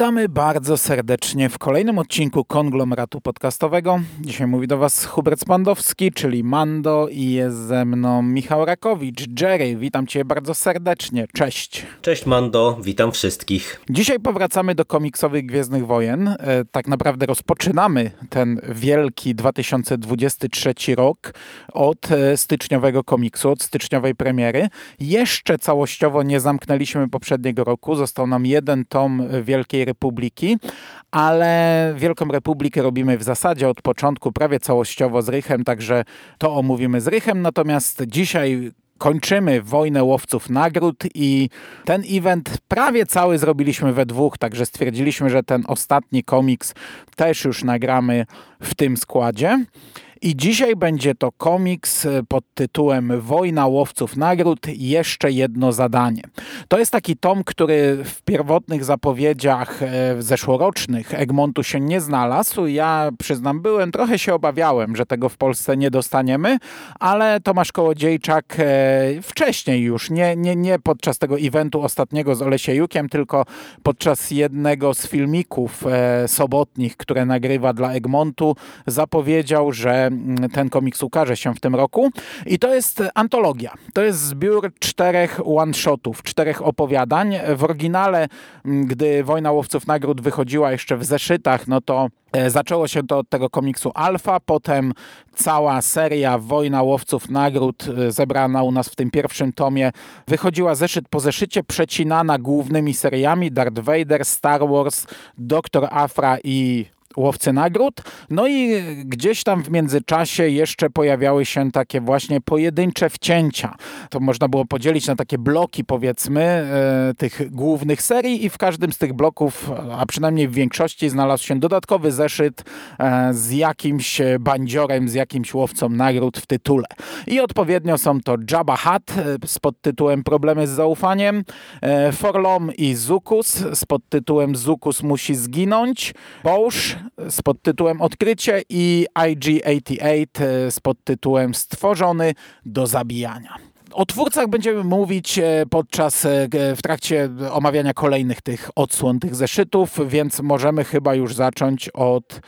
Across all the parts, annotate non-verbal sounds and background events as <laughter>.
Witamy bardzo serdecznie w kolejnym odcinku konglomeratu podcastowego. Dzisiaj mówi do Was Hubert Spandowski, czyli Mando i jest ze mną Michał Rakowicz. Jerry, witam Cię bardzo serdecznie. Cześć. Cześć Mando, witam wszystkich. Dzisiaj powracamy do komiksowych Gwiezdnych Wojen. E, tak naprawdę rozpoczynamy ten wielki 2023 rok od e, styczniowego komiksu, od styczniowej premiery. Jeszcze całościowo nie zamknęliśmy poprzedniego roku. Został nam jeden tom Wielkiej Republiki, ale Wielką Republikę robimy w zasadzie od początku prawie całościowo z Rychem, także to omówimy z Rychem. Natomiast dzisiaj kończymy Wojnę Łowców Nagród i ten event prawie cały zrobiliśmy we dwóch, także stwierdziliśmy, że ten ostatni komiks też już nagramy w tym składzie. I dzisiaj będzie to komiks pod tytułem Wojna Łowców Nagród jeszcze jedno zadanie. To jest taki tom, który w pierwotnych zapowiedziach zeszłorocznych Egmontu się nie znalazł. Ja przyznam, byłem, trochę się obawiałem, że tego w Polsce nie dostaniemy, ale Tomasz Kołodziejczak wcześniej już, nie, nie, nie podczas tego eventu ostatniego z Olesiejukiem, tylko podczas jednego z filmików sobotnich, które nagrywa dla Egmontu, zapowiedział, że ten komiks ukaże się w tym roku. I to jest antologia. To jest zbiór czterech one-shotów, czterech opowiadań. W oryginale, gdy Wojna Łowców Nagród wychodziła jeszcze w zeszytach, no to Zaczęło się to od tego komiksu Alfa, potem cała seria Wojna Łowców Nagród zebrana u nas w tym pierwszym tomie wychodziła zeszyt po zeszycie, przecinana głównymi seriami Darth Vader, Star Wars, Doktor Afra i Łowcy Nagród. No i gdzieś tam w międzyczasie jeszcze pojawiały się takie właśnie pojedyncze wcięcia. To można było podzielić na takie bloki powiedzmy e, tych głównych serii i w każdym z tych bloków, a przynajmniej w większości znalazł się dodatkowy zeszyt e, z jakimś bandziorem, z jakimś łowcą nagród w tytule. I odpowiednio są to Jabba Hutt z podtytułem Problemy z zaufaniem, e, Forlom i Zukus z podtytułem Zukus musi zginąć, Bosch z podtytułem Odkrycie i IG-88 z podtytułem Stworzony do zabijania. O twórcach będziemy mówić podczas, w trakcie omawiania kolejnych tych odsłon, tych zeszytów, więc możemy chyba już zacząć od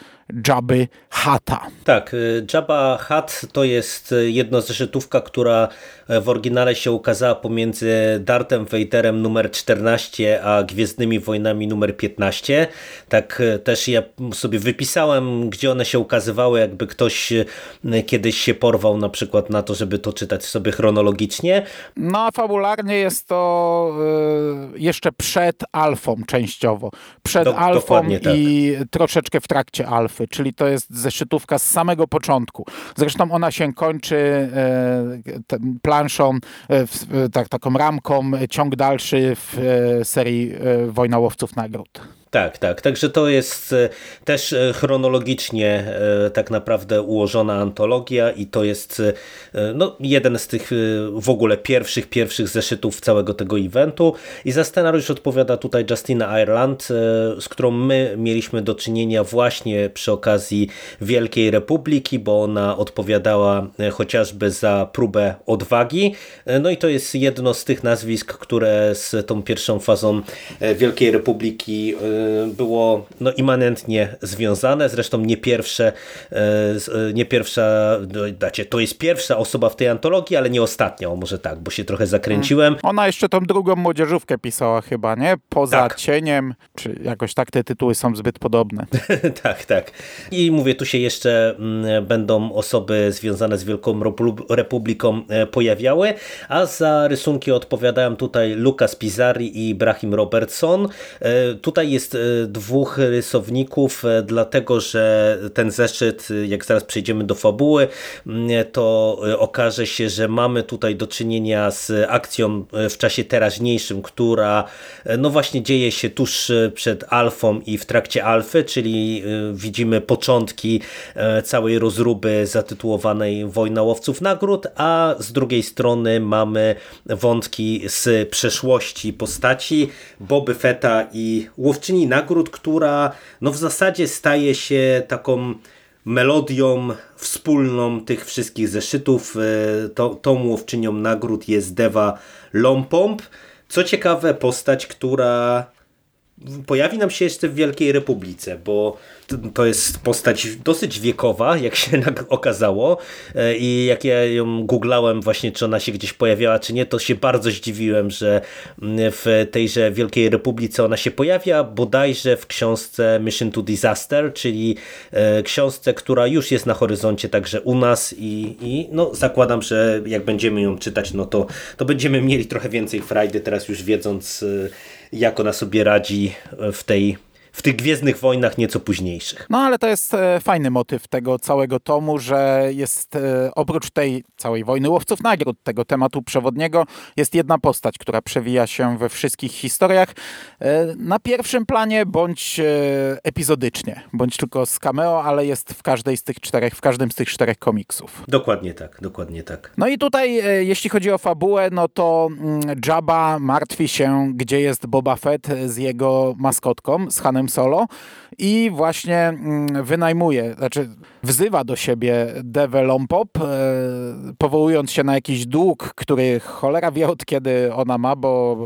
Jabby Hata. Tak, Jabba Hat to jest jednozeszytówka, która w oryginale się ukazała pomiędzy Dartem Vaderem numer 14 a Gwiezdnymi Wojnami numer 15. Tak też ja sobie wypisałem, gdzie one się ukazywały, jakby ktoś kiedyś się porwał na przykład na to, żeby to czytać sobie chronologicznie. No a fabularnie jest to jeszcze przed alfą częściowo. Przed Do, alfą tak. i troszeczkę w trakcie alfy czyli to jest zeszytówka z samego początku. Zresztą ona się kończy e, planszą, e, tak, taką ramką, ciąg dalszy w e, serii Wojna Łowców Nagród. Tak, tak. Także to jest też chronologicznie tak naprawdę ułożona antologia i to jest no, jeden z tych w ogóle pierwszych, pierwszych zeszytów całego tego eventu. I za scenariusz odpowiada tutaj Justina Ireland, z którą my mieliśmy do czynienia właśnie przy okazji Wielkiej Republiki, bo ona odpowiadała chociażby za próbę odwagi. No i to jest jedno z tych nazwisk, które z tą pierwszą fazą Wielkiej Republiki było no, immanentnie związane, zresztą nie pierwsze, nie pierwsza, dacie, to jest pierwsza osoba w tej antologii, ale nie ostatnia, o może tak, bo się trochę zakręciłem. Ona jeszcze tą drugą młodzieżówkę pisała chyba, nie? Poza tak. cieniem, czy jakoś tak te tytuły są zbyt podobne. <laughs> tak, tak. I mówię, tu się jeszcze będą osoby związane z Wielką Republiką pojawiały, a za rysunki odpowiadają tutaj Lucas Pizzari i Ibrahim Robertson. Tutaj jest jest dwóch rysowników, dlatego że ten zeszyt, jak zaraz przejdziemy do fabuły, to okaże się, że mamy tutaj do czynienia z akcją w czasie teraźniejszym, która no właśnie dzieje się tuż przed alfą i w trakcie alfy, czyli widzimy początki całej rozruby zatytułowanej Wojna Łowców Nagród, a z drugiej strony mamy wątki z przeszłości postaci Boby Fetta i Łowczyni Nagród, która no w zasadzie staje się taką melodią wspólną tych wszystkich zeszytów. E, to, tą łowczynią nagród jest Deva Lompomp. Co ciekawe, postać, która pojawi nam się jeszcze w Wielkiej Republice, bo to jest postać dosyć wiekowa, jak się <laughs> okazało e, i jak ja ją googlałem właśnie, czy ona się gdzieś pojawiała, czy nie, to się bardzo zdziwiłem, że mm, w tejże Wielkiej Republice ona się pojawia, bodajże w książce Mission to Disaster, czyli e, książce, która już jest na horyzoncie także u nas i, i no, zakładam, że jak będziemy ją czytać, no to, to będziemy mieli trochę więcej frajdy teraz już wiedząc e, jak ona sobie radzi w tej w tych Gwiezdnych Wojnach nieco późniejszych. No ale to jest e, fajny motyw tego całego tomu, że jest e, oprócz tej całej wojny łowców nagród, tego tematu przewodniego, jest jedna postać, która przewija się we wszystkich historiach e, na pierwszym planie, bądź epizodycznie, bądź tylko z cameo, ale jest w każdej z tych czterech, w każdym z tych czterech komiksów. Dokładnie tak, dokładnie tak. No i tutaj, jeśli chodzi o fabułę, no to mm, Jabba martwi się, gdzie jest Boba Fett z jego maskotką, z Hanem Solo i właśnie mm, wynajmuje, znaczy wzywa do siebie Develompop, e, powołując się na jakiś dług, który cholera wie od kiedy ona ma, bo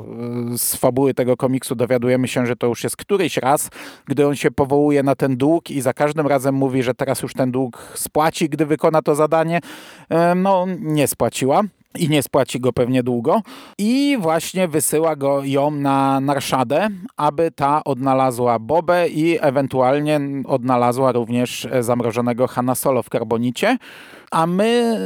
e, z fabuły tego komiksu dowiadujemy się, że to już jest któryś raz, gdy on się powołuje na ten dług i za każdym razem mówi, że teraz już ten dług spłaci, gdy wykona to zadanie. E, no, nie spłaciła i nie spłaci go pewnie długo. I właśnie wysyła go ją na Narszadę, aby ta odnalazła Bobę i ewentualnie odnalazła również zamrożonego Hanna Solo w karbonicie. A my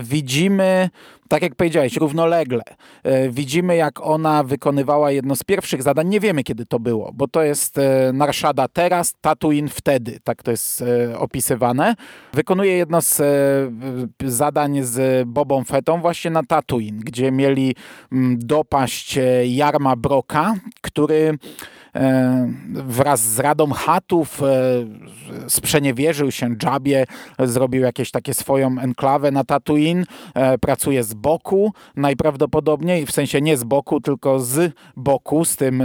widzimy tak jak powiedziałeś, równolegle. E, widzimy, jak ona wykonywała jedno z pierwszych zadań. Nie wiemy, kiedy to było, bo to jest e, Narszada teraz, Tatooine wtedy. Tak to jest e, opisywane. Wykonuje jedno z zadań z Bobą Fetą właśnie na Tatooine, gdzie mieli mm, dopaść Jarma Broka, który wraz z Radą Hatów sprzeniewierzył się Jabie, zrobił jakieś takie swoją enklawę na Tatooine, e, pracuje z boku najprawdopodobniej, w sensie nie z boku, tylko z boku, z tym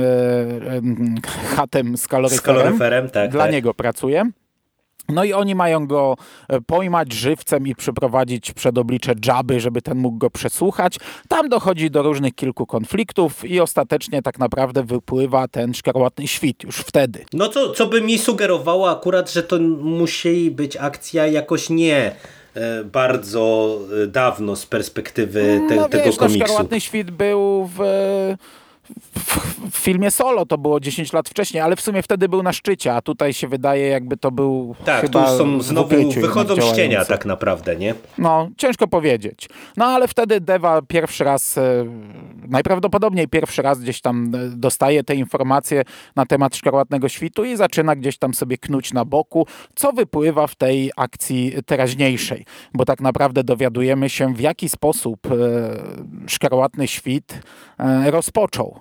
hatem z kaloryferem. Z kaloryferem tak, Dla tak. niego pracuje. No i oni mają go e, pojmać żywcem i przyprowadzić przed oblicze Dżaby, żeby ten mógł go przesłuchać. Tam dochodzi do różnych kilku konfliktów i ostatecznie tak naprawdę wypływa ten szkarłatny świt już wtedy. No co, co by mi sugerowało akurat, że to musi być akcja jakoś nie e, bardzo e, dawno z perspektywy te, no, tego wiesz, komiksu. No, szkarłatny świt był w w filmie Solo to było 10 lat wcześniej, ale w sumie wtedy był na szczycie, a tutaj się wydaje jakby to był Tak, chyba tu są znowu wychodzą z cienia tak naprawdę, nie? No, ciężko powiedzieć. No ale wtedy Deva pierwszy raz, e, najprawdopodobniej pierwszy raz gdzieś tam e, dostaje te informacje na temat Szkarłatnego Świtu i zaczyna gdzieś tam sobie knuć na boku, co wypływa w tej akcji teraźniejszej, bo tak naprawdę dowiadujemy się w jaki sposób e, Szkarłatny Świt rozpoczął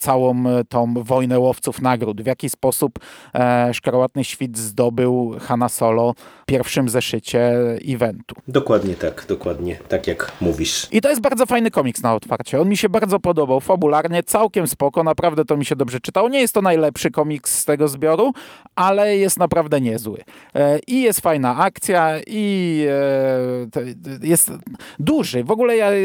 całą e, tą wojnę łowców nagród. W jaki sposób e, Szkarłatny Świt zdobył Hanna Solo w pierwszym zeszycie eventu. Dokładnie tak, dokładnie tak jak mówisz. I to jest bardzo fajny komiks na otwarcie. On mi się bardzo podobał, fabularnie, całkiem spoko, naprawdę to mi się dobrze czytało. Nie jest to najlepszy komiks z tego zbioru, ale jest naprawdę niezły. E, I jest fajna akcja i e, jest duży. W ogóle ja e,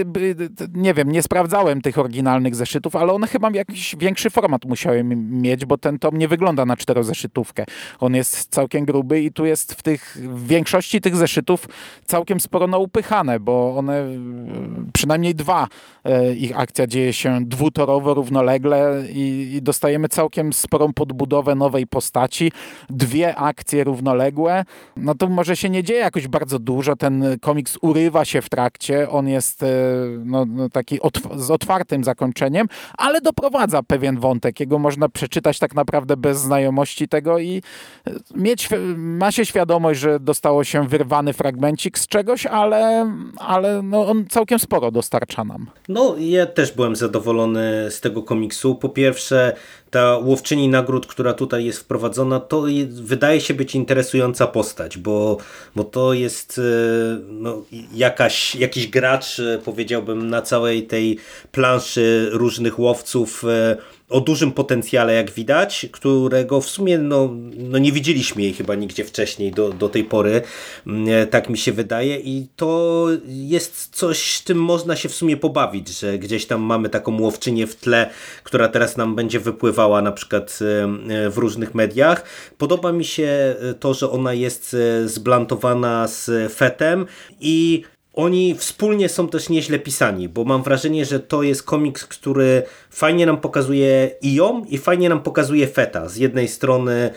nie wiem, nie sprawdzałem tych oryginalnych zeszytów, ale one chyba jakiś większy format musiałem mieć, bo ten tom nie wygląda na czterozeszytówkę. On jest całkiem gruby i tu jest w tych w większości tych zeszytów całkiem sporo naupychane, bo one przynajmniej dwa e, ich akcja dzieje się dwutorowo, równolegle i, i dostajemy całkiem sporą podbudowę nowej postaci. Dwie akcje równoległe. No to może się nie dzieje jakoś bardzo dużo. Ten komiks urywa się w trakcie. On jest e, no, no taki otw z otwartym zakończeniem, ale doprowadza pewien wątek. Jego można przeczytać tak naprawdę bez znajomości tego i mieć, ma się świadomość, że dostało się wyrwany fragmencik z czegoś, ale, ale no on całkiem sporo dostarcza nam. No, ja też byłem zadowolony z tego komiksu. Po pierwsze, ta łowczyni nagród, która tutaj jest wprowadzona, to wydaje się być interesująca postać, bo, bo to jest e, no, jakaś, jakiś gracz, e, powiedziałbym, na całej tej planszy różnych łowców e, o dużym potencjale, jak widać, którego w sumie no, no nie widzieliśmy jej chyba nigdzie wcześniej do, do tej pory, mm, tak mi się wydaje i to jest coś, z czym można się w sumie pobawić, że gdzieś tam mamy taką łowczynię w tle, która teraz nam będzie wypływała na przykład w różnych mediach. Podoba mi się to, że ona jest e, zblantowana z fetem i oni wspólnie są też nieźle pisani, bo mam wrażenie, że to jest komiks, który fajnie nam pokazuje i ją, i fajnie nam pokazuje Feta. Z jednej strony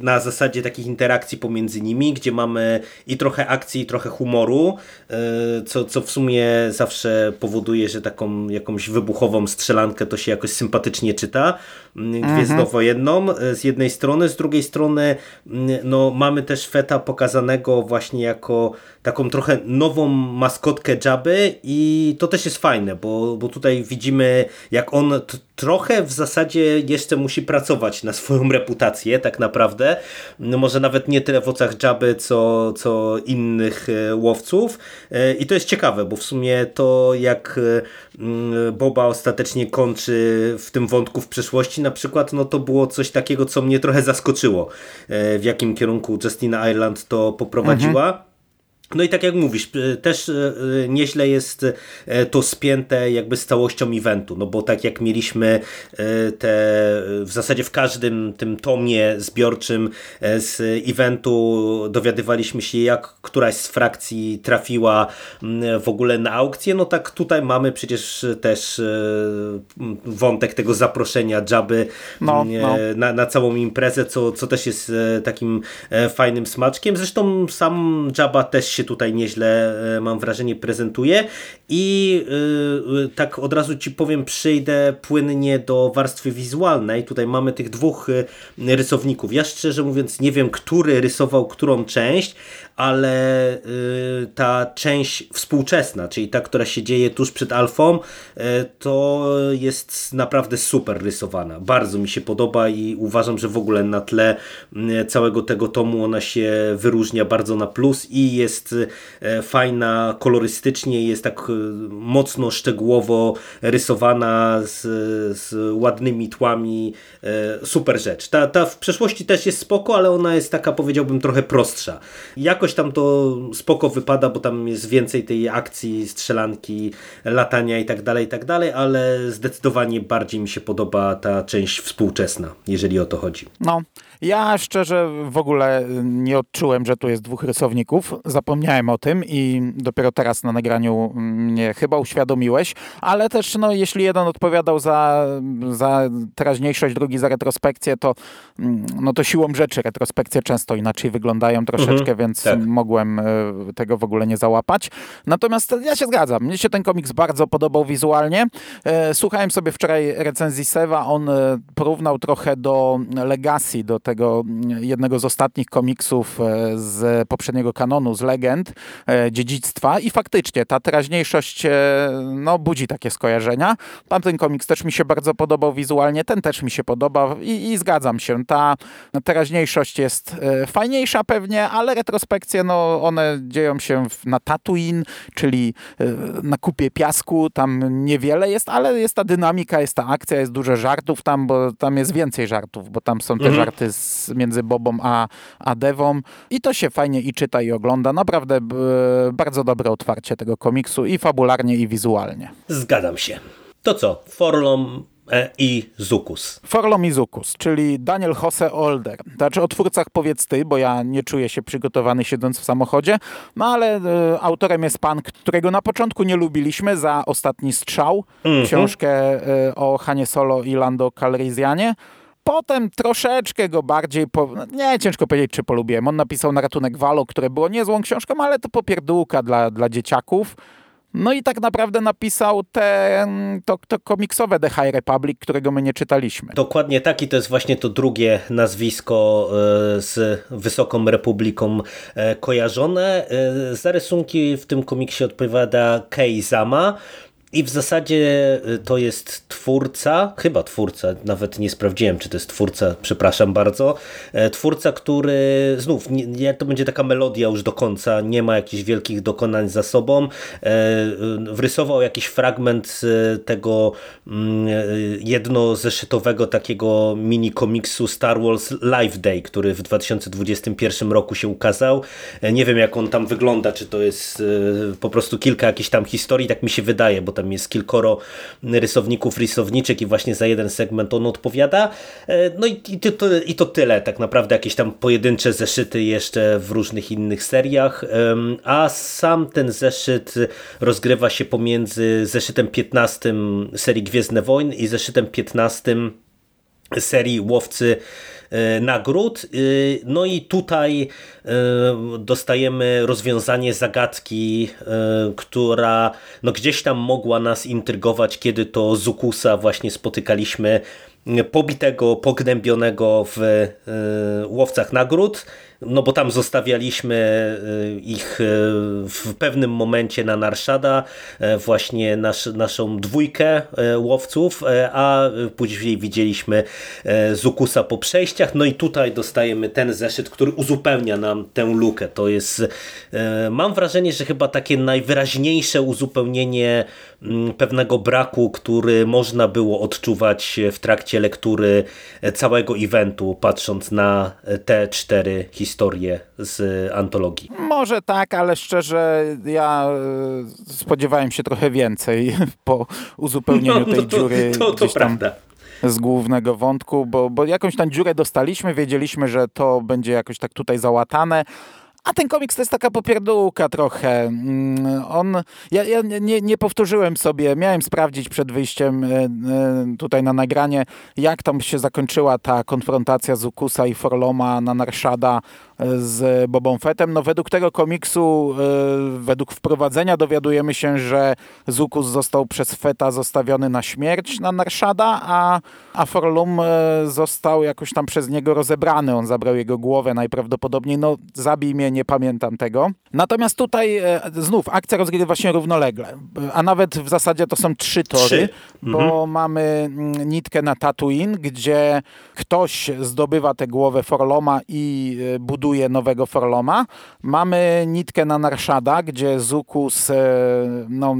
na zasadzie takich interakcji pomiędzy nimi, gdzie mamy i trochę akcji, i trochę humoru, e, co, co w sumie zawsze powoduje, że taką jakąś wybuchową strzelankę to się jakoś sympatycznie czyta. Mm, mhm. Gwiezdnowojenną e, z jednej strony, z drugiej strony mm, no, mamy też Feta pokazanego właśnie jako taką trochę nową maskotkę Jabby i to też jest fajne, bo, bo tutaj widzimy jak on trochę w zasadzie jeszcze musi pracować na swoją <laughs> reputację tak naprawdę. No może nawet nie tyle w oczach Jabby, co, co innych e, łowców. E, I to jest ciekawe, bo w sumie to jak e, Boba ostatecznie kończy w tym wątku w przeszłości na przykład, no to było coś takiego, co mnie trochę zaskoczyło, w jakim kierunku Justina Ireland to poprowadziła. Mhm. No i tak jak mówisz, e, też e, e, nieźle jest to spięte jakby z całością eventu, no bo tak jak mieliśmy te w zasadzie w każdym tym tomie zbiorczym z eventu dowiadywaliśmy się jak któraś z frakcji trafiła w ogóle na aukcję, no tak tutaj mamy przecież też wątek tego zaproszenia Jabby no, no. Na, na całą imprezę, co, co też jest takim fajnym smaczkiem. Zresztą sam Jabba też się tutaj nieźle, e, mam wrażenie, prezentuje. I yy, tak od razu Ci powiem, przyjdę płynnie do warstwy wizualnej. Tutaj mamy tych dwóch rysowników. Ja szczerze mówiąc nie wiem, który rysował którą część, ale y, ta część współczesna, czyli ta, która się dzieje tuż przed alfą, y, to jest naprawdę super rysowana. Bardzo mi się podoba i uważam, że w ogóle na tle y, całego tego tomu ona się wyróżnia bardzo na plus i jest fajna kolorystycznie, jest tak mocno szczegółowo rysowana z, z ładnymi tłami. Super rzecz. Ta, ta w przeszłości też jest spoko, ale ona jest taka powiedziałbym trochę prostsza. Jakoś jakoś tam to spoko wypada, bo tam jest więcej tej akcji, strzelanki, latania i tak dalej, i tak dalej, ale zdecydowanie bardziej mi się podoba ta część współczesna, jeżeli o to chodzi. No, ja szczerze w ogóle nie odczułem, że tu jest dwóch rysowników. Zapomniałem o tym i dopiero teraz na nagraniu mnie chyba uświadomiłeś, ale też no, jeśli jeden odpowiadał za, za teraźniejszość, drugi za retrospekcję, to, no, to siłą rzeczy retrospekcje często inaczej wyglądają troszeczkę, mhm, więc tak. mogłem e, tego w ogóle nie załapać. Natomiast ja się zgadzam. Mnie się ten komiks bardzo podobał wizualnie. E, słuchałem sobie wczoraj recenzji Sewa. On porównał trochę do Legacy, do tego jednego z ostatnich komiksów e, z poprzedniego kanonu, z legend, e, dziedzictwa i faktycznie ta teraźniejszość e, no, budzi takie skojarzenia. Tamten komiks też mi się bardzo podobał wizualnie, ten też mi się podoba i, i zgadzam się. Ta teraźniejszość jest fajniejsza pewnie, ale retrospekcje, no, one dzieją się na Tatooine, czyli na kupie piasku, tam niewiele jest, ale jest ta dynamika, jest ta akcja, jest dużo żartów tam, bo tam jest więcej żartów, bo tam są te mhm. żarty z z, między Bobą a, a Devą i to się fajnie i czyta i ogląda. Naprawdę bardzo dobre otwarcie tego komiksu i fabularnie i wizualnie. Zgadzam się. To co? Forlom e, i Zukus. Forlom i Zukus, czyli Daniel Jose Older. Znaczy o twórcach powiedz ty, bo ja nie czuję się przygotowany siedząc w samochodzie, no ale e, autorem jest pan, którego na początku nie lubiliśmy za Ostatni Strzał, mm -hmm. książkę e, o Hanie Solo i Lando Calrissianie. Potem troszeczkę go bardziej, po, nie ciężko powiedzieć, czy polubiłem. On napisał na ratunek Walo, które było niezłą książką, ale to popierdółka dla, dla dzieciaków. No i tak naprawdę napisał te, to, to komiksowe The High Republic, którego my nie czytaliśmy. Dokładnie tak i to jest właśnie to drugie nazwisko e, z Wysoką Republiką e, kojarzone. E, za rysunki w tym komiksie odpowiada Kei Zama. I w zasadzie y, to jest twórca, chyba twórca, nawet nie sprawdziłem, czy to jest twórca, przepraszam bardzo. E, twórca, który znów, nie, to będzie taka melodia już do końca, nie ma jakichś wielkich dokonań za sobą. E, y, wrysował jakiś fragment tego mm, jednozeszytowego takiego mini komiksu Star Wars Live Day, który w 2021 roku się ukazał. E, nie wiem, jak on tam wygląda, czy to jest po prostu kilka jakichś tam historii, tak mi się wydaje, bo tam jest kilkoro rysowników, rysowniczek i właśnie za jeden segment on odpowiada. E, no i, i, to, i to tyle, tak naprawdę jakieś tam pojedyncze zeszyty jeszcze w różnych innych seriach, a sam ten zeszyt rozgrywa się pomiędzy zeszytem 15 serii Gwiezdne Wojny i zeszytem 15 serii Łowcy nagród. E, no i tutaj e, dostajemy rozwiązanie zagadki, która no gdzieś tam mogła nas intrygować, kiedy to Zukusa właśnie spotykaliśmy pobitego, pognębionego w łowcach nagród no bo tam zostawialiśmy y, ich y, w pewnym momencie na Narszada, y, właśnie nasz, naszą dwójkę łowców, a później widzieliśmy Zukusa po przejściach, no i tutaj dostajemy ten zeszyt, który uzupełnia nam tę lukę. To jest, mam wrażenie, że chyba takie najwyraźniejsze uzupełnienie mm, pewnego braku, który można było odczuwać w trakcie lektury całego eventu, patrząc na te cztery historie historię z antologii. Może tak, ale szczerze ja e, spodziewałem się trochę więcej <laughs> po uzupełnieniu no, tej to, dziury. To, to, to prawda z głównego wątku, bo, bo jakąś tam dziurę dostaliśmy, wiedzieliśmy, że to będzie jakoś tak tutaj załatane, a ten komiks to jest taka popierdółka trochę. Mm, on, ja, ja nie, nie, powtórzyłem sobie, miałem sprawdzić przed wyjściem e, e, tutaj na nagranie, jak tam się zakończyła ta konfrontacja Zukusa i Forloma na Narszada z Bobą Fettem. No według tego komiksu, e, według wprowadzenia dowiadujemy się, że Zukus został przez Feta zostawiony na śmierć na Narszada, a, a Forlum e, został jakoś tam przez niego rozebrany. On zabrał jego głowę najprawdopodobniej. No zabij mnie, nie pamiętam tego. Natomiast tutaj e, znów akcja rozgrywa się równolegle, a nawet w zasadzie to są trzy tory, trzy. bo mhm. mamy mm, nitkę na Tatooine, gdzie ktoś zdobywa tę głowę Forloma i buduje buduje nowego Forloma. Mamy nitkę na Narszada, gdzie Zukus e, no,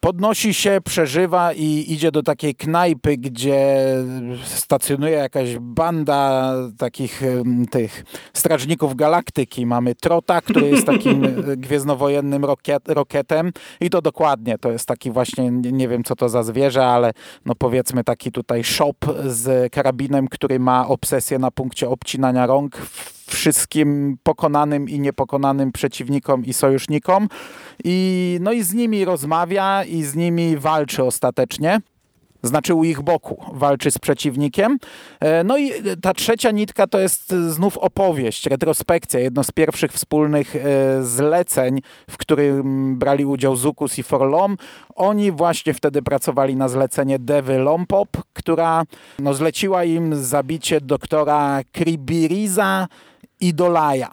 podnosi się, przeżywa i idzie do takiej knajpy, gdzie stacjonuje jakaś banda takich tych strażników galaktyki. Mamy Trota, który jest takim <laughs> gwiezdnowojennym rokiet, rokietem i to dokładnie, to jest taki właśnie, nie wiem co to za zwierzę, ale no powiedzmy taki tutaj shop z karabinem, który ma obsesję na punkcie obcinania rąk wszystkim pokonanym i niepokonanym przeciwnikom i sojusznikom i, no i z nimi rozmawia i z nimi walczy ostatecznie znaczy u ich boku, walczy z przeciwnikiem. E, no i ta trzecia nitka to jest znów opowieść, retrospekcja, jedno z pierwszych wspólnych e, zleceń, w którym brali udział Zukus i Forlom. Oni właśnie wtedy pracowali na zlecenie Devy Lompop, która no, zleciła im zabicie doktora Kribiriza Idolaja.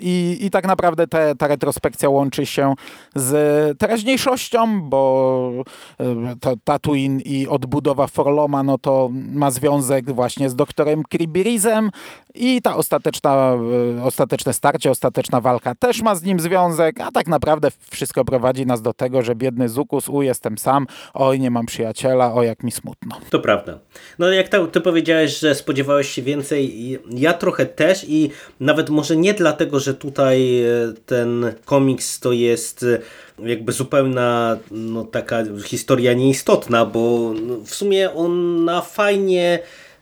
I, I tak naprawdę te, ta retrospekcja łączy się z teraźniejszością, bo e, to Tatooine i odbudowa Forloma no to ma związek właśnie z doktorem Kribirizem i ta ostateczna, e, ostateczne starcie, ostateczna walka też ma z nim związek, a tak naprawdę wszystko prowadzi nas do tego, że biedny Zukus, u jestem sam, oj nie mam przyjaciela, o jak mi smutno. To prawda. No jak ty powiedziałeś, że spodziewałeś się więcej, ja trochę też i nawet może nie dlatego, że że tutaj ten komiks to jest jakby zupełna no, taka historia nieistotna, bo no, w sumie ona fajnie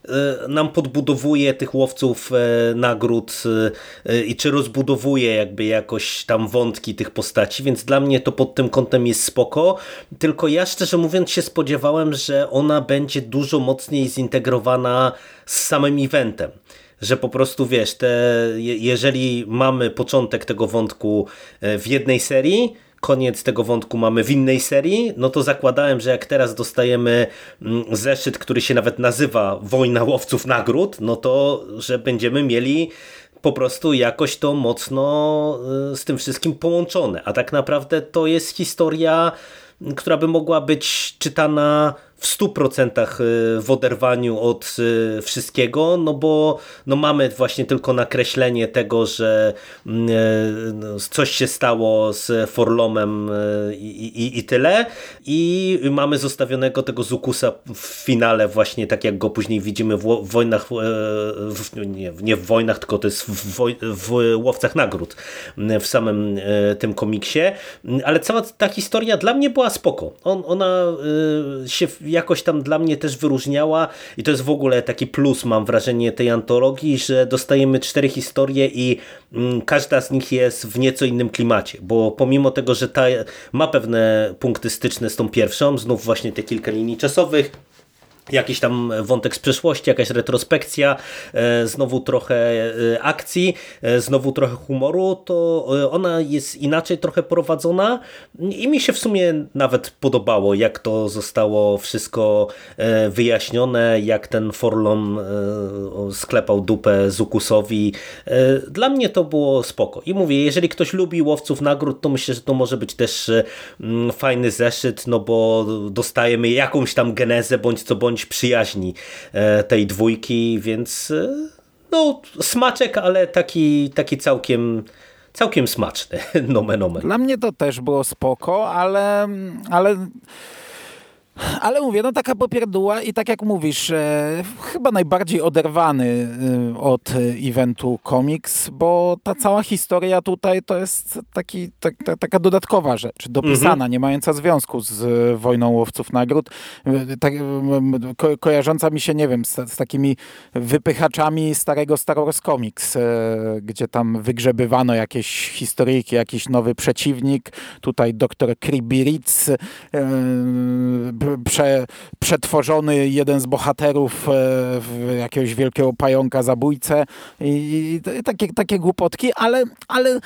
E, nam podbudowuje tych łowców e, nagród e, i czy rozbudowuje jakby jakoś tam wątki tych postaci, więc dla mnie to pod tym kątem jest spoko, tylko ja szczerze mówiąc się spodziewałem, że ona będzie dużo mocniej zintegrowana z samym eventem że po prostu wiesz, te, jeżeli mamy początek tego wątku w jednej serii, koniec tego wątku mamy w innej serii, no to zakładałem, że jak teraz dostajemy mm, zeszyt, który się nawet nazywa Wojna Łowców Nagród, no to, że będziemy mieli po prostu jakoś to mocno y, z tym wszystkim połączone. A tak naprawdę to jest historia, która by mogła być czytana w 100% y, w oderwaniu od y, wszystkiego, no bo no mamy właśnie tylko nakreślenie tego, że mm, y, no, coś się stało z Forlomem i, i, i tyle i mamy zostawionego tego Zukusa w finale właśnie tak jak go później widzimy w wojnach w, nie, nie w wojnach, tylko to jest w, w Łowcach Nagród w samym tym komiksie, ale cała ta historia dla mnie była spoko. On, ona się jakoś tam dla mnie też wyróżniała i to jest w ogóle taki plus, mam wrażenie, tej antologii, że dostajemy cztery historie i mm, każda z nich jest w nieco innym klimacie, bo pomimo tego, że ta ma pewne punkty styczne z tą pierwszą, znów właśnie te kilka linii czasowych, jakiś tam wątek z przeszłości, jakaś retrospekcja, e, znowu trochę e, akcji, e, znowu trochę humoru, to ona jest inaczej trochę prowadzona i mi się w sumie nawet podobało, jak to zostało wszystko wyjaśnione, jak ten Forlom sklepał dupę Zukusowi. Dla mnie to było spoko. I mówię, jeżeli ktoś lubi łowców nagród, to myślę, że to może być też fajny zeszyt, no bo dostajemy jakąś tam genezę, bądź co bądź bądź przyjaźni e, tej dwójki, więc e, no smaczek, ale taki, taki całkiem całkiem smaczny, <laughs> nomen omen. Dla mnie to też było spoko, ale, ale ale mówię, no taka popierdła i tak jak mówisz, e, chyba najbardziej oderwany e, od eventu komiks, bo ta cała historia tutaj to jest taki, tak, ta, taka dodatkowa rzecz, dopisana, mhm. nie mająca związku z Wojną Łowców Nagród, e, tak, ko kojarząca mi się, nie wiem, z, z, takimi wypychaczami starego Star Wars Comics, e, gdzie tam wygrzebywano jakieś historyjki, jakiś nowy przeciwnik, tutaj doktor Kribiritz, e, prze, przetworzony jeden z bohaterów e, w jakiegoś wielkiego pająka zabójcę i, i takie, takie głupotki, ale, ale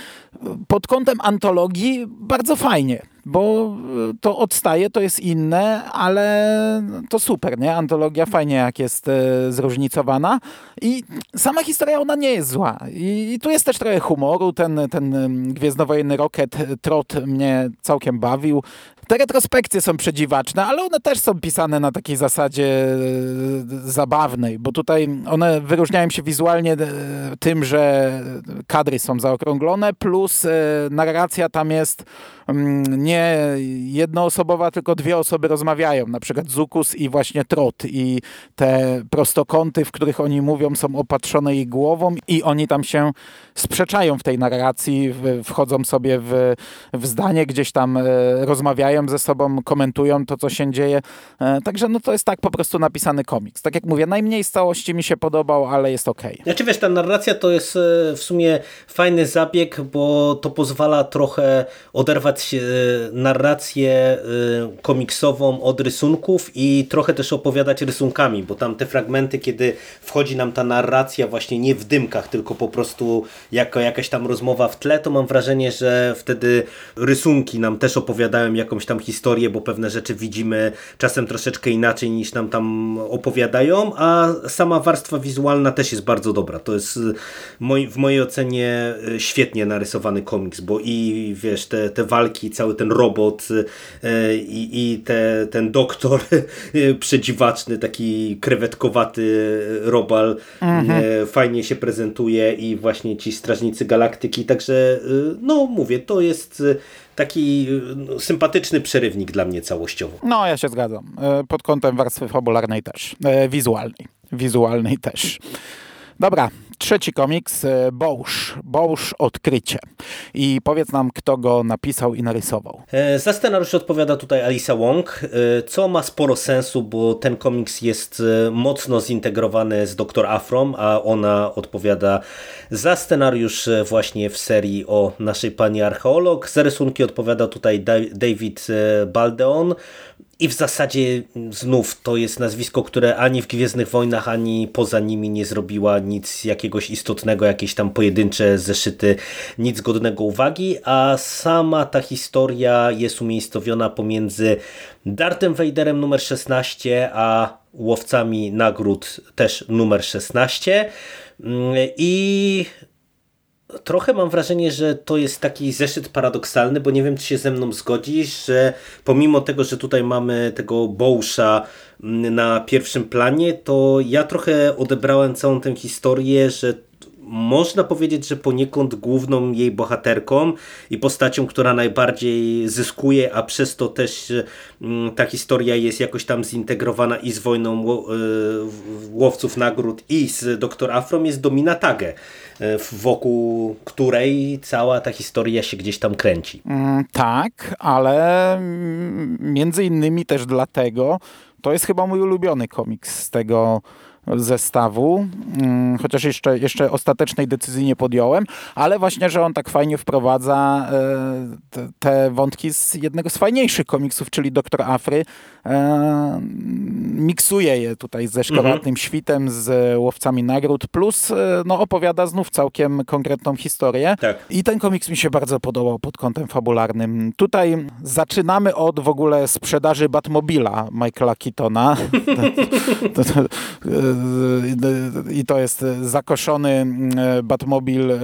pod kątem antologii bardzo fajnie bo to odstaje, to jest inne, ale to super, nie? Antologia fajnie jak jest e, zróżnicowana i sama historia ona nie jest zła. I, tu jest też trochę humoru, ten, ten Gwiezdnowojenny Rocket Trot mnie całkiem bawił. Te retrospekcje są przedziwaczne, ale one też są pisane na takiej zasadzie e, zabawnej, bo tutaj one wyróżniają się wizualnie e, tym, że kadry są zaokrąglone, plus e, narracja tam jest mm, nie jednoosobowa, tylko dwie osoby rozmawiają, na przykład Zukus i właśnie Trot. I te prostokąty, w których oni mówią są opatrzone ich głową i oni tam się sprzeczają w tej narracji, wchodzą sobie w, w zdanie, gdzieś tam rozmawiają ze sobą, komentują to, co się dzieje. E, także no to jest tak po prostu napisany komiks. Tak jak mówię, najmniej z całości mi się podobał, ale jest ok. Znaczy wiesz, ta narracja to jest e, w sumie fajny zabieg, bo to pozwala trochę oderwać e, narrację komiksową od rysunków i trochę też opowiadać rysunkami, bo tam te fragmenty, kiedy wchodzi nam ta narracja właśnie nie w dymkach, tylko po prostu jako jakaś tam rozmowa w tle, to mam wrażenie, że wtedy rysunki nam też opowiadają jakąś tam historię, bo pewne rzeczy widzimy czasem troszeczkę inaczej niż nam tam opowiadają, a sama warstwa wizualna też jest bardzo dobra. To jest w mojej ocenie e, świetnie narysowany komiks, bo i wiesz, te, te walki, cały ten robot e, i, i te, ten doktor <laughs> przedziwaczny, taki krewetkowaty robal mhm. fajnie się prezentuje i właśnie ci strażnicy galaktyki, także no mówię, to jest taki no, sympatyczny przerywnik dla mnie całościowo. No, ja się zgadzam. E, pod kątem warstwy fabularnej też. E, wizualnej. Wizualnej też. Dobra, Trzeci komiks, e, Bołż. Bołż Odkrycie. I powiedz nam, kto go napisał i narysował. E, za scenariusz odpowiada tutaj Alisa Wong, e, co ma sporo sensu, bo ten komiks jest mocno zintegrowany z Dr. Afrom, a ona odpowiada za scenariusz właśnie w serii o naszej pani archeolog. Za rysunki odpowiada tutaj David Baldeon, i w zasadzie znów to jest nazwisko, które ani w Gwiezdnych Wojnach, ani poza nimi nie zrobiła nic jakiegoś istotnego, jakieś tam pojedyncze zeszyty, nic godnego uwagi, a sama ta historia jest umiejscowiona pomiędzy Dartem Vaderem numer 16, a Łowcami Nagród też numer 16 mm, i trochę mam wrażenie, że to jest taki zeszyt paradoksalny, bo nie wiem, czy się ze mną zgodzisz, że pomimo tego, że tutaj mamy tego Bołsza mm, na pierwszym planie, to ja trochę odebrałem całą tę historię, że można powiedzieć, że poniekąd główną jej bohaterką i postacią, która najbardziej zyskuje, a przez to też mm, ta historia jest jakoś tam zintegrowana i z wojną e, łowców nagród i z Dr. Afrom jest Domina Tage, e, wokół której cała ta historia się gdzieś tam kręci. Mm, tak, ale mm, między innymi też dlatego to jest chyba mój ulubiony komiks z tego zestawu, mm, chociaż jeszcze, jeszcze ostatecznej decyzji nie podjąłem, ale właśnie, że on tak fajnie wprowadza e, te, wątki z jednego z fajniejszych komiksów, czyli Doktor Afry. E, miksuje je tutaj ze Szkołatnym mhm. Świtem, z Łowcami Nagród, plus e, no, opowiada znów całkiem konkretną historię. Tak. I ten komiks mi się bardzo podobał pod kątem fabularnym. Tutaj zaczynamy od w ogóle sprzedaży Batmobila Michaela Keatona. <laughs> to, to, to, i to jest zakoszony mm, Batmobil e,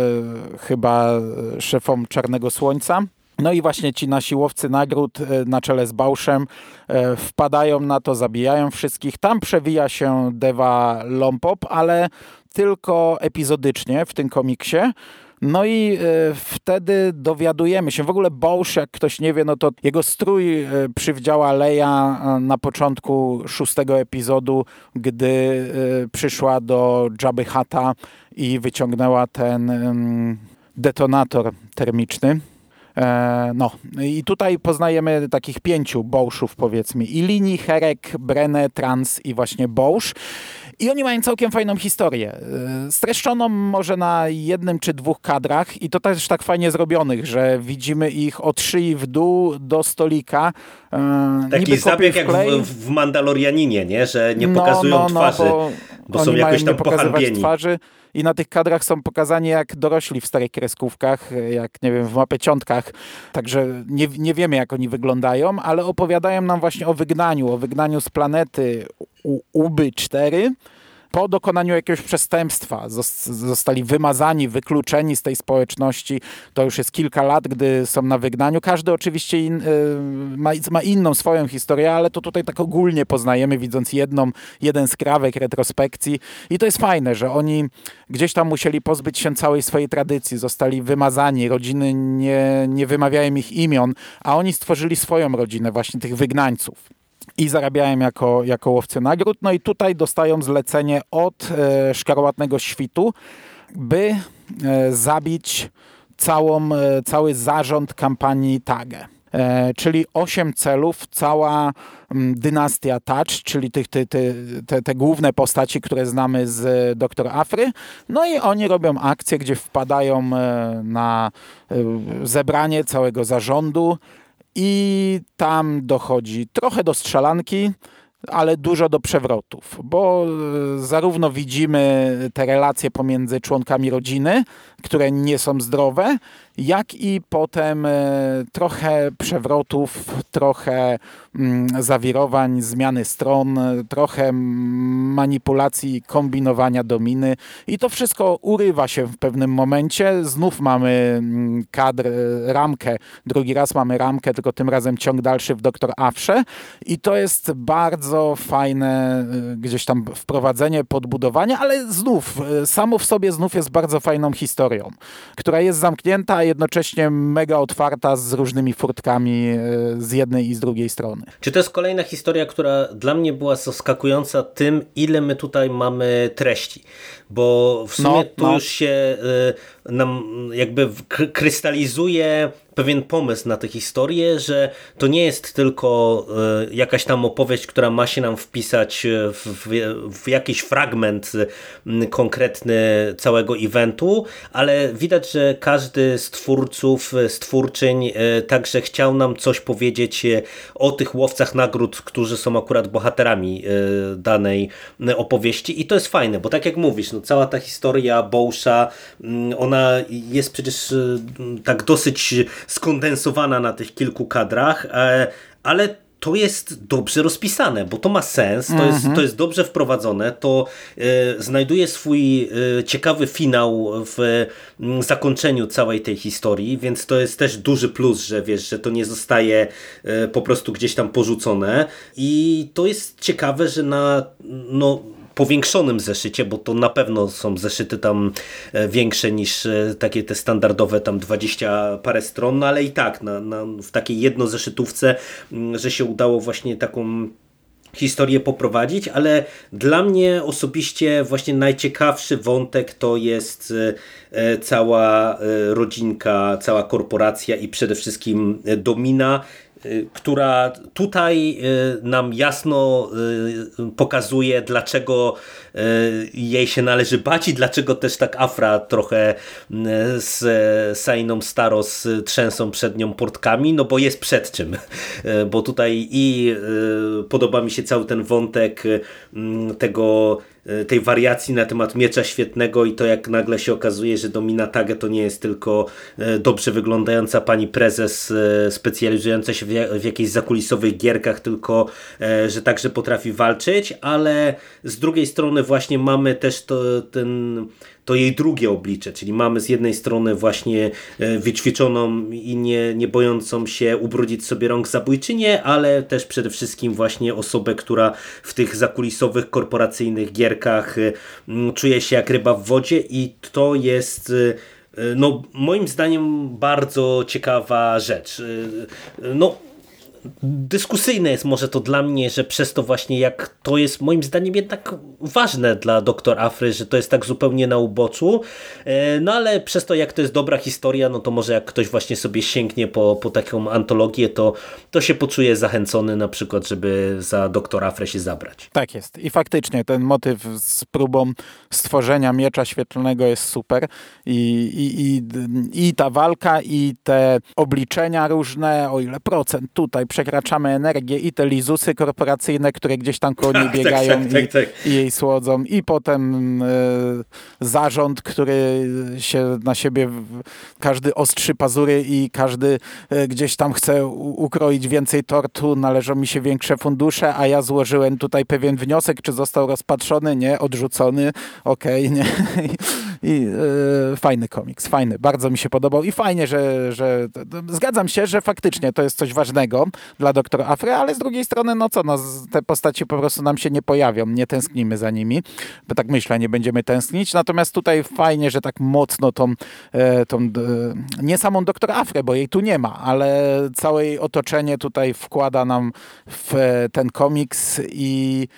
chyba szefom Czarnego Słońca. No i właśnie ci nasi łowcy nagród e, na czele z Bauszem e, wpadają na to, zabijają wszystkich. Tam przewija się Deva Lompop, ale tylko epizodycznie w tym komiksie. No i e, wtedy dowiadujemy się, w ogóle Bausch, jak ktoś nie wie, no to jego strój przywdziała Leia na początku szóstego epizodu, gdy przyszła do Jabby Hata i wyciągnęła ten detonator termiczny. No i tutaj poznajemy takich pięciu Bauschów powiedzmy. I Lini, Herek, Brenne, Trans i właśnie Bausch. I oni mają całkiem fajną historię. E, streszczoną może na jednym czy dwóch kadrach i to też tak fajnie zrobionych, że widzimy ich od szyi w dół do stolika. E, Taki zabieg jak w, w Mandalorianinie, nie? że nie no, pokazują no, no, twarzy, bo, bo są jakoś tam pohańbieni. twarzy i na tych kadrach są pokazani jak dorośli w starych kreskówkach, jak nie wiem, w mapeciątkach. Także nie, nie wiemy jak oni wyglądają, ale opowiadają nam właśnie o wygnaniu, o wygnaniu z planety UB4 po dokonaniu jakiegoś przestępstwa zostali wymazani, wykluczeni z tej społeczności. To już jest kilka lat, gdy są na wygnaniu. Każdy oczywiście in, y, ma, ma, inną swoją historię, ale to tutaj tak ogólnie poznajemy, widząc jedną, jeden skrawek retrospekcji. I to jest fajne, że oni gdzieś tam musieli pozbyć się całej swojej tradycji, zostali wymazani, rodziny nie, nie wymawiają ich imion, a oni stworzyli swoją rodzinę, właśnie tych wygnańców i zarabiałem jako, jako łowcy nagród. No i tutaj dostają zlecenie od e, Szkarłatnego Świtu, by e, zabić całą, e, cały zarząd kampanii TAGE. E, czyli osiem celów, cała dynastia Touch, czyli tych, te, te, te, te główne postaci, które znamy z Doktor Afry. No i oni robią akcję, gdzie wpadają e, na e, zebranie całego zarządu i tam dochodzi trochę do strzelanki, ale dużo do przewrotów, bo e, zarówno widzimy te relacje pomiędzy członkami rodziny, które nie są zdrowe, jak i potem e, trochę przewrotów, trochę mm, zawirowań, zmiany stron, trochę manipulacji, kombinowania dominy. I to wszystko urywa się w pewnym momencie. Znów mamy mm, kadr, e, ramkę, drugi raz mamy ramkę, tylko tym razem ciąg dalszy w Doktor Afrze i to jest bardzo fajne e, gdzieś tam wprowadzenie, podbudowanie, ale znów, samo w sobie znów jest bardzo fajną historią, która jest zamknięta jednocześnie mega otwarta z różnymi furtkami e, z jednej i z drugiej strony. Czy to jest kolejna historia, która dla mnie była zaskakująca tym, ile my tutaj mamy treści? Bo w sumie no, tu no. już się y, nam jakby krystalizuje pewien pomysł na tę historię, że to nie jest tylko e, jakaś tam opowieść, która ma się nam wpisać w, w, jakiś fragment konkretny całego eventu, ale widać, że każdy z twórców, stwórczyń e, także chciał nam coś powiedzieć e, o tych łowcach nagród, którzy są akurat bohaterami danej opowieści. I to jest fajne, bo tak jak mówisz, no cała ta historia Bowsha, ona jest przecież tak dosyć skondensowana na tych kilku kadrach, e, ale to jest dobrze rozpisane, bo to ma sens, to, jest, to jest dobrze wprowadzone, to e, znajduje swój e, ciekawy finał w zakończeniu całej tej historii, więc to jest też duży plus, że wiesz, że to nie zostaje po prostu gdzieś tam porzucone. I to jest ciekawe, że na no, powiększonym zeszycie, bo to na pewno są zeszyty tam e, większe niż e, takie te standardowe tam 20 parę stron, no ale i tak na, na, w takiej jednozeszytówce, mm, że się udało właśnie taką historię poprowadzić, ale dla mnie osobiście właśnie najciekawszy wątek to jest e, cała rodzinka, cała korporacja i przede wszystkim Domina, która tutaj y, nam jasno y, pokazuje, dlaczego jej się należy bać i dlaczego też tak Afra trochę z Sainą Staros trzęsą przed nią portkami, no bo jest przed czym. Bo tutaj i podoba mi się cały ten wątek tego tej wariacji na temat miecza świetnego i to jak nagle się okazuje, że Domina Tage to nie jest tylko e, dobrze wyglądająca pani prezes e, specjalizująca się w jakichś zakulisowych gierkach, tylko że także potrafi walczyć, ale z drugiej strony właśnie mamy też to, ten to jej drugie oblicze, czyli mamy z jednej strony właśnie e, wyćwiczoną i nie, nie bojącą się ubrudzić sobie rąk zabójczynię, ale też przede wszystkim właśnie osobę, która w tych zakulisowych, korporacyjnych gierkach e, czuje się jak ryba w wodzie i to jest e, no, moim zdaniem bardzo ciekawa rzecz. No, dyskusyjne jest może to dla mnie, że przez to właśnie jak to jest moim zdaniem jednak ważne dla doktor Afry, że to jest tak zupełnie na uboczu, e, no ale przez to jak to jest dobra historia, no to może jak ktoś właśnie sobie sięgnie po, po taką antologię, to, to się poczuje zachęcony na przykład, żeby za doktor Afrę się zabrać. Tak jest. I faktycznie ten motyw z próbą stworzenia miecza świetlnego jest super. I, i, i, i ta walka i te obliczenia różne, o ile procent tutaj przekraczamy energię i te lizusy korporacyjne, które gdzieś tam koło niej <laughs> tak, biegają tak, tak, i, tak, i, jej słodzą. I potem e, zarząd, który się na siebie każdy ostrzy pazury i każdy e, gdzieś tam chce ukroić więcej tortu, należą mi się większe fundusze, a ja złożyłem tutaj pewien wniosek, czy został rozpatrzony, nie, odrzucony, okej, okay, nie. <laughs> I e, fajny komiks, fajny, bardzo mi się podobał i fajnie, że, że zgadzam się, że faktycznie to jest coś ważnego dla doktora Afry, ale z drugiej strony, no co, no, te postaci po prostu nam się nie pojawią, nie tęsknimy za nimi, bo tak myślę, nie będziemy tęsknić, natomiast tutaj fajnie, że tak mocno tą, e, tą e, nie samą doktor Afrę, bo jej tu nie ma, ale całe jej otoczenie tutaj wkłada nam w ten komiks i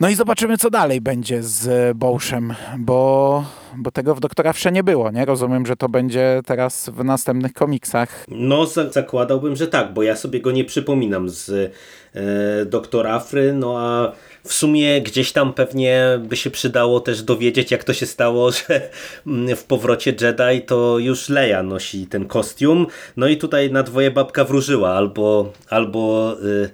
no i zobaczymy, co dalej będzie z Bowszem, bo, bo tego w Doktora Wsze nie było, nie? Rozumiem, że to będzie teraz w następnych komiksach. No, zakładałbym, że tak, bo ja sobie go nie przypominam z e, Doktora Afry, no a w sumie gdzieś tam pewnie by się przydało też dowiedzieć, jak to się stało, <laughs> że mm, w powrocie Jedi to już Leia nosi ten kostium, no i tutaj na dwoje babka wróżyła, albo, albo y,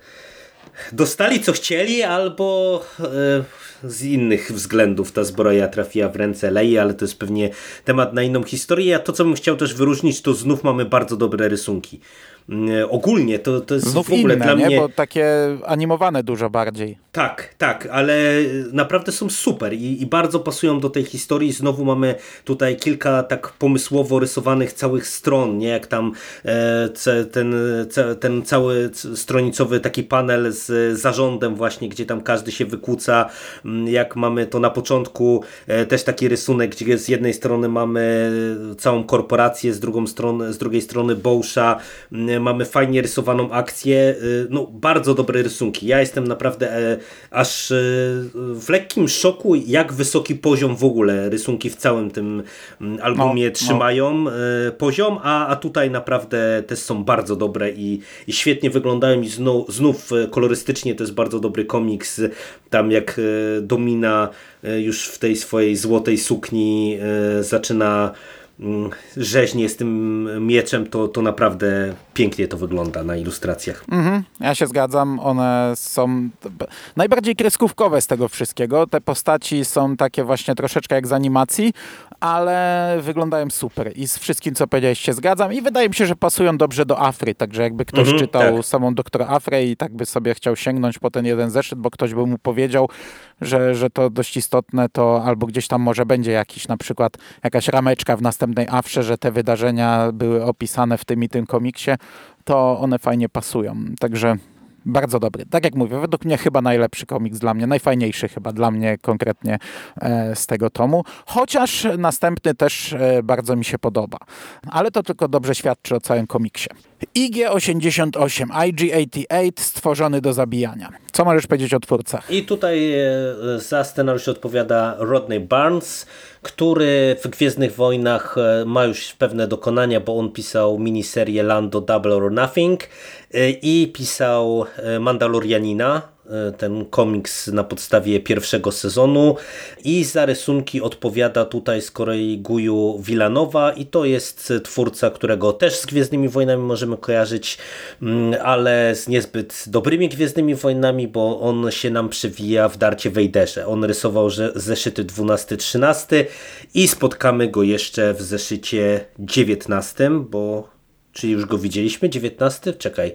dostali co chcieli, albo e, z innych względów ta zbroja trafiła w ręce Lei, ale to jest pewnie temat na inną historię. A to, co bym chciał też wyróżnić, to znów mamy bardzo dobre rysunki. Mm, ogólnie to, to jest Znów w ogóle inne, dla nie? mnie... Bo takie animowane dużo bardziej. Tak, tak, ale naprawdę są super i, i, bardzo pasują do tej historii. Znowu mamy tutaj kilka tak pomysłowo rysowanych całych stron, nie? Jak tam e, ten, ten cały stronicowy taki panel z zarządem właśnie, gdzie tam każdy się wykłóca. Mm, jak mamy to na początku e, też taki rysunek, gdzie z jednej strony mamy całą korporację, z, drugą stron, z drugiej strony Bowsha. Mm, mamy fajnie rysowaną akcję. E, no, bardzo dobre rysunki. Ja jestem naprawdę e, aż e, w lekkim szoku, jak wysoki poziom w ogóle rysunki w całym tym mm, albumie no, no. trzymają no. poziom, a, a tutaj naprawdę też są bardzo dobre i, i świetnie wyglądają i znów, znów kolorystycznie to jest bardzo dobry komiks. Tam jak Domina już w tej swojej złotej sukni zaczyna rzeźnie z tym mieczem, to, to naprawdę pięknie to wygląda na ilustracjach. Mhm, ja się zgadzam, one są najbardziej kreskówkowe z tego wszystkiego. Te postaci są takie właśnie troszeczkę jak z animacji, ale wyglądają super i z wszystkim co powiedziałeś się zgadzam i wydaje mi się, że pasują dobrze do Afry, także jakby ktoś mhm, czytał tak. samą doktora Afrę i tak by sobie chciał sięgnąć po ten jeden zeszyt, bo ktoś by mu powiedział, że, że to dość istotne, to albo gdzieś tam może będzie jakiś na przykład jakaś rameczka w następnej Afrze, że te wydarzenia były opisane w tym i tym komiksie, to one fajnie pasują. Także bardzo dobry. Tak jak mówię, według mnie chyba najlepszy komiks dla mnie, najfajniejszy chyba dla mnie konkretnie e, z tego tomu. Chociaż następny też e, bardzo mi się podoba. Ale to tylko dobrze świadczy o całym komiksie. IG-88, IG-88 stworzony do zabijania. Co możesz powiedzieć o twórcach? I tutaj e, za scenariusz odpowiada Rodney Barnes, który w Gwiezdnych Wojnach ma już pewne dokonania, bo on pisał miniserię Lando Double or Nothing i pisał Mandalorianina, E, ten komiks na podstawie pierwszego sezonu i za rysunki odpowiada tutaj z kolei Guju Vilanowa i to jest twórca, którego też z Gwiezdnymi Wojnami możemy kojarzyć, mm, ale z niezbyt dobrymi Gwiezdnymi Wojnami, bo on się nam przewija w Darcie Wejderze. On rysował zeszyty 12-13 i spotkamy go jeszcze w zeszycie 19, bo czy już go widzieliśmy? 19? Czekaj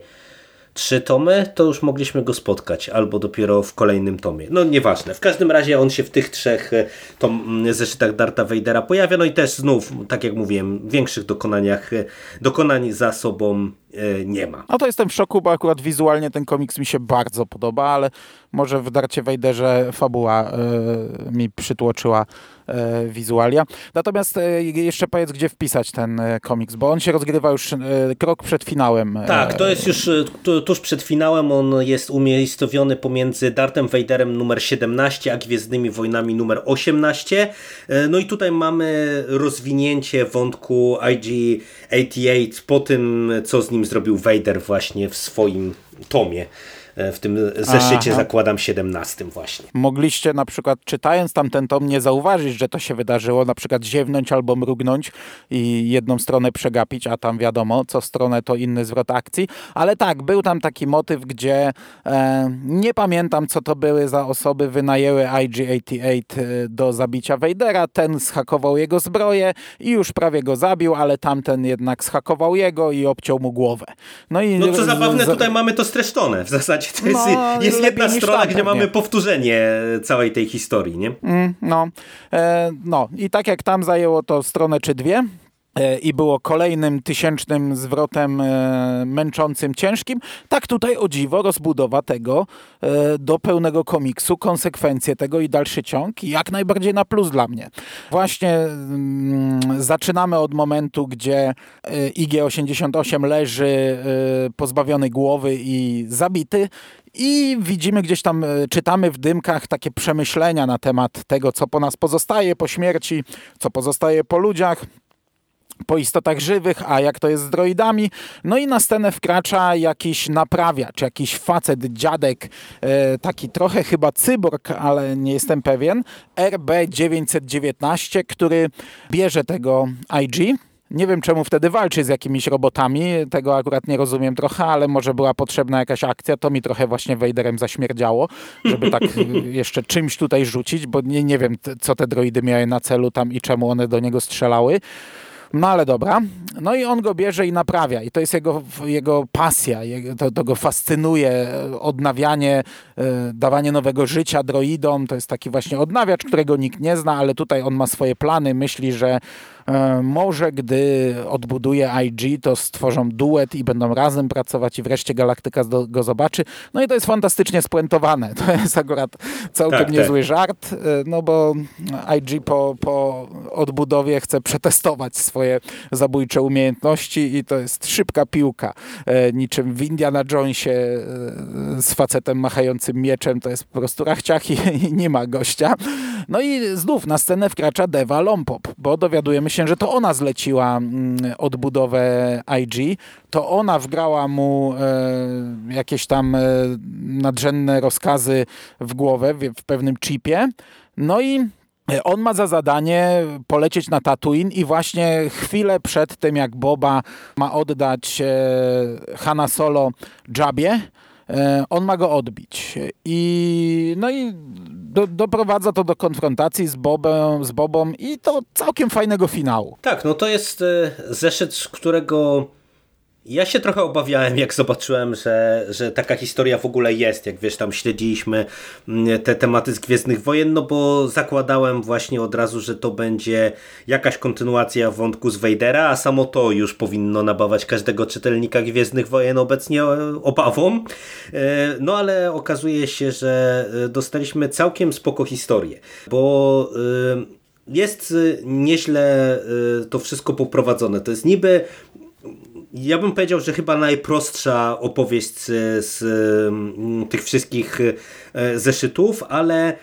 trzy tomy, to już mogliśmy go spotkać, albo dopiero w kolejnym tomie. No nieważne. W każdym razie on się w tych trzech e, tom, zeszytach Darta Vadera pojawia, no i też znów, tak jak mówiłem, w większych dokonaniach, e, dokonań za sobą nie ma. No to jestem w szoku, bo akurat wizualnie ten komiks mi się bardzo podoba, ale może w Darcie Vaderze fabuła y, mi przytłoczyła E, wizualia. Natomiast e, jeszcze powiedz, gdzie wpisać ten e, komiks, bo on się rozgrywa już krok przed finałem. Tak, to jest już tuż przed finałem. On jest umiejscowiony pomiędzy Dartem Vaderem numer 17, a Gwiezdnymi Wojnami numer 18. No i tutaj mamy rozwinięcie wątku IG-88 po tym, co z nim zrobił Vader właśnie w swoim tomie. E, w tym zeszycie Aha. zakładam 17 właśnie. Mogliście na przykład czytając tamten tom nie zauważyć, że to się wydarzyło, na przykład ziewnąć albo mrugnąć i jedną stronę przegapić, a tam wiadomo, co stronę to inny zwrot akcji, ale tak, był tam taki motyw, gdzie e, nie pamiętam co to były za osoby, wynajęły IG-88 e, do zabicia Vadera, ten schakował jego zbroję i już prawie go zabił, ale tamten jednak schakował jego i obciął mu głowę. No, i no co zabawne, tutaj mamy to streszczone w zasadzie <laughs> to jest, no, jest jedna strona, gdzie mamy powtórzenie całej tej historii, nie? Mm, no. E, no i tak jak tam zajęło to stronę czy dwie, i było kolejnym tysięcznym zwrotem e, męczącym, ciężkim, tak tutaj o dziwo rozbudowa tego e, do pełnego komiksu, konsekwencje tego i dalszy ciąg jak najbardziej na plus dla mnie. Właśnie mm, zaczynamy od momentu, gdzie e, IG-88 leży e, pozbawiony głowy i zabity i widzimy gdzieś tam, e, czytamy w dymkach takie przemyślenia na temat tego, co po nas pozostaje po śmierci, co pozostaje po ludziach po istotach żywych, a jak to jest z droidami. No i na scenę wkracza jakiś naprawiacz, jakiś facet, dziadek, e, taki trochę chyba cyborg, ale nie jestem pewien, RB919, który bierze tego IG, nie wiem, czemu wtedy walczy z jakimiś robotami, tego akurat nie rozumiem trochę, ale może była potrzebna jakaś akcja, to mi trochę właśnie Vaderem zaśmierdziało, żeby tak <laughs> jeszcze czymś tutaj rzucić, bo nie, nie wiem, co te droidy miały na celu tam i czemu one do niego strzelały. No ale dobra. No i on go bierze i naprawia. I to jest jego, jego pasja. To, to go fascynuje. Odnawianie, e, dawanie nowego życia droidom. To jest taki właśnie odnawiacz, którego nikt nie zna, ale tutaj on ma swoje plany. Myśli, że E, może gdy odbuduje IG, to stworzą duet i będą razem pracować i wreszcie Galaktyka go zobaczy. No i to jest fantastycznie spuentowane. <laughs> To jest akurat całkiem tak, niezły tak. żart, e, no bo IG po, po odbudowie chce przetestować swoje zabójcze umiejętności i to jest szybka piłka. E, niczym w Indiana Jonesie z facetem machającym mieczem, to jest po prostu rachciach i, i nie ma gościa. No i znów na scenę wkracza Deva Lompop, bo dowiadujemy się, że to ona zleciła mm, odbudowę IG, to ona wgrała mu e, jakieś tam e, nadrzędne rozkazy w głowę w pewnym chipie. No i on ma za zadanie polecieć na Tatooine i właśnie chwilę przed tym, jak Boba ma oddać e, Hanna Solo Jabie, E, on ma go odbić. I, no i do, doprowadza to do konfrontacji z Bobem, z Bobą i to całkiem fajnego finału. Tak, no to jest e, zeszyt, którego ja się trochę obawiałem, jak zobaczyłem, że, że taka historia w ogóle jest, jak wiesz, tam śledziliśmy mm, te tematy z Gwiezdnych Wojen, no bo zakładałem właśnie od razu, że to będzie jakaś kontynuacja wątku z Vadera, a samo to już powinno nabawać każdego czytelnika Gwiezdnych Wojen obecnie e, obawą. E, no ale okazuje się, że e, dostaliśmy całkiem spoko historię, bo jest nieźle to wszystko poprowadzone. To jest niby ja bym powiedział, że chyba najprostsza opowieść z, z mm, tych wszystkich e, zeszytów, ale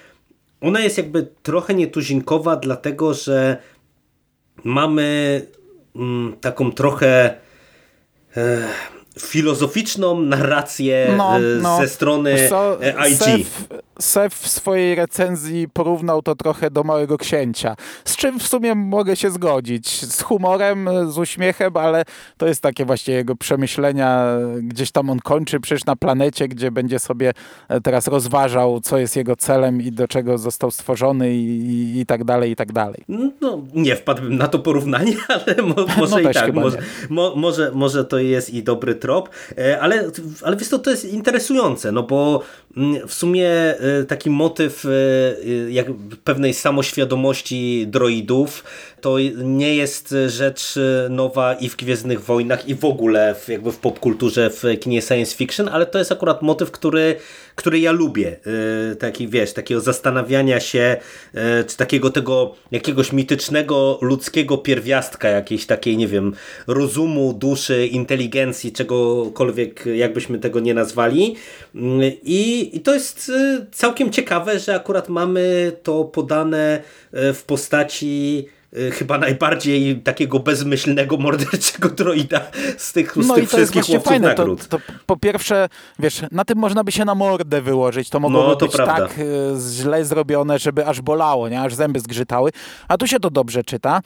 ona jest jakby trochę nietuzinkowa, dlatego że mamy taką trochę e, filozoficzną narrację no, e, no. ze strony so, IG. Sef, Sef w swojej recenzji porównał to trochę do Małego Księcia, z czym w sumie mogę się zgodzić. Z humorem, z uśmiechem, ale to jest takie właśnie jego przemyślenia. Gdzieś tam on kończy przecież na planecie, gdzie będzie sobie e, teraz rozważał, co jest jego celem i do czego został stworzony i, i, i tak dalej, i tak dalej. No, nie wpadłbym na to porównanie, <laughs> ale mo, może no i tak. Może, mo, może, może to jest i dobry trop, e, ale, ale wiesz to, to jest interesujące, no bo mm, w sumie e, taki motyw e, jak pewnej samoświadomości droidów. To nie jest rzecz nowa i w Gwiezdnych Wojnach i w ogóle w, jakby w popkulturze, w kinie science fiction, ale to jest akurat motyw, który, który ja lubię. Taki, wiesz, takiego zastanawiania się, czy takiego tego jakiegoś mitycznego ludzkiego pierwiastka, jakiejś takiej, nie wiem, rozumu, duszy, inteligencji, czegokolwiek, jakbyśmy tego nie nazwali. Mm, I, i to jest całkiem ciekawe, że akurat mamy to podane e, w postaci chyba najbardziej takiego bezmyślnego, morderczego droida z tych, z no tych i to wszystkich jest fajne. To, to, po pierwsze, wiesz, na tym można by się na mordę wyłożyć. To mogło no, to być prawda. tak e, źle zrobione, żeby aż bolało, nie? aż zęby zgrzytały. A tu się to dobrze czyta.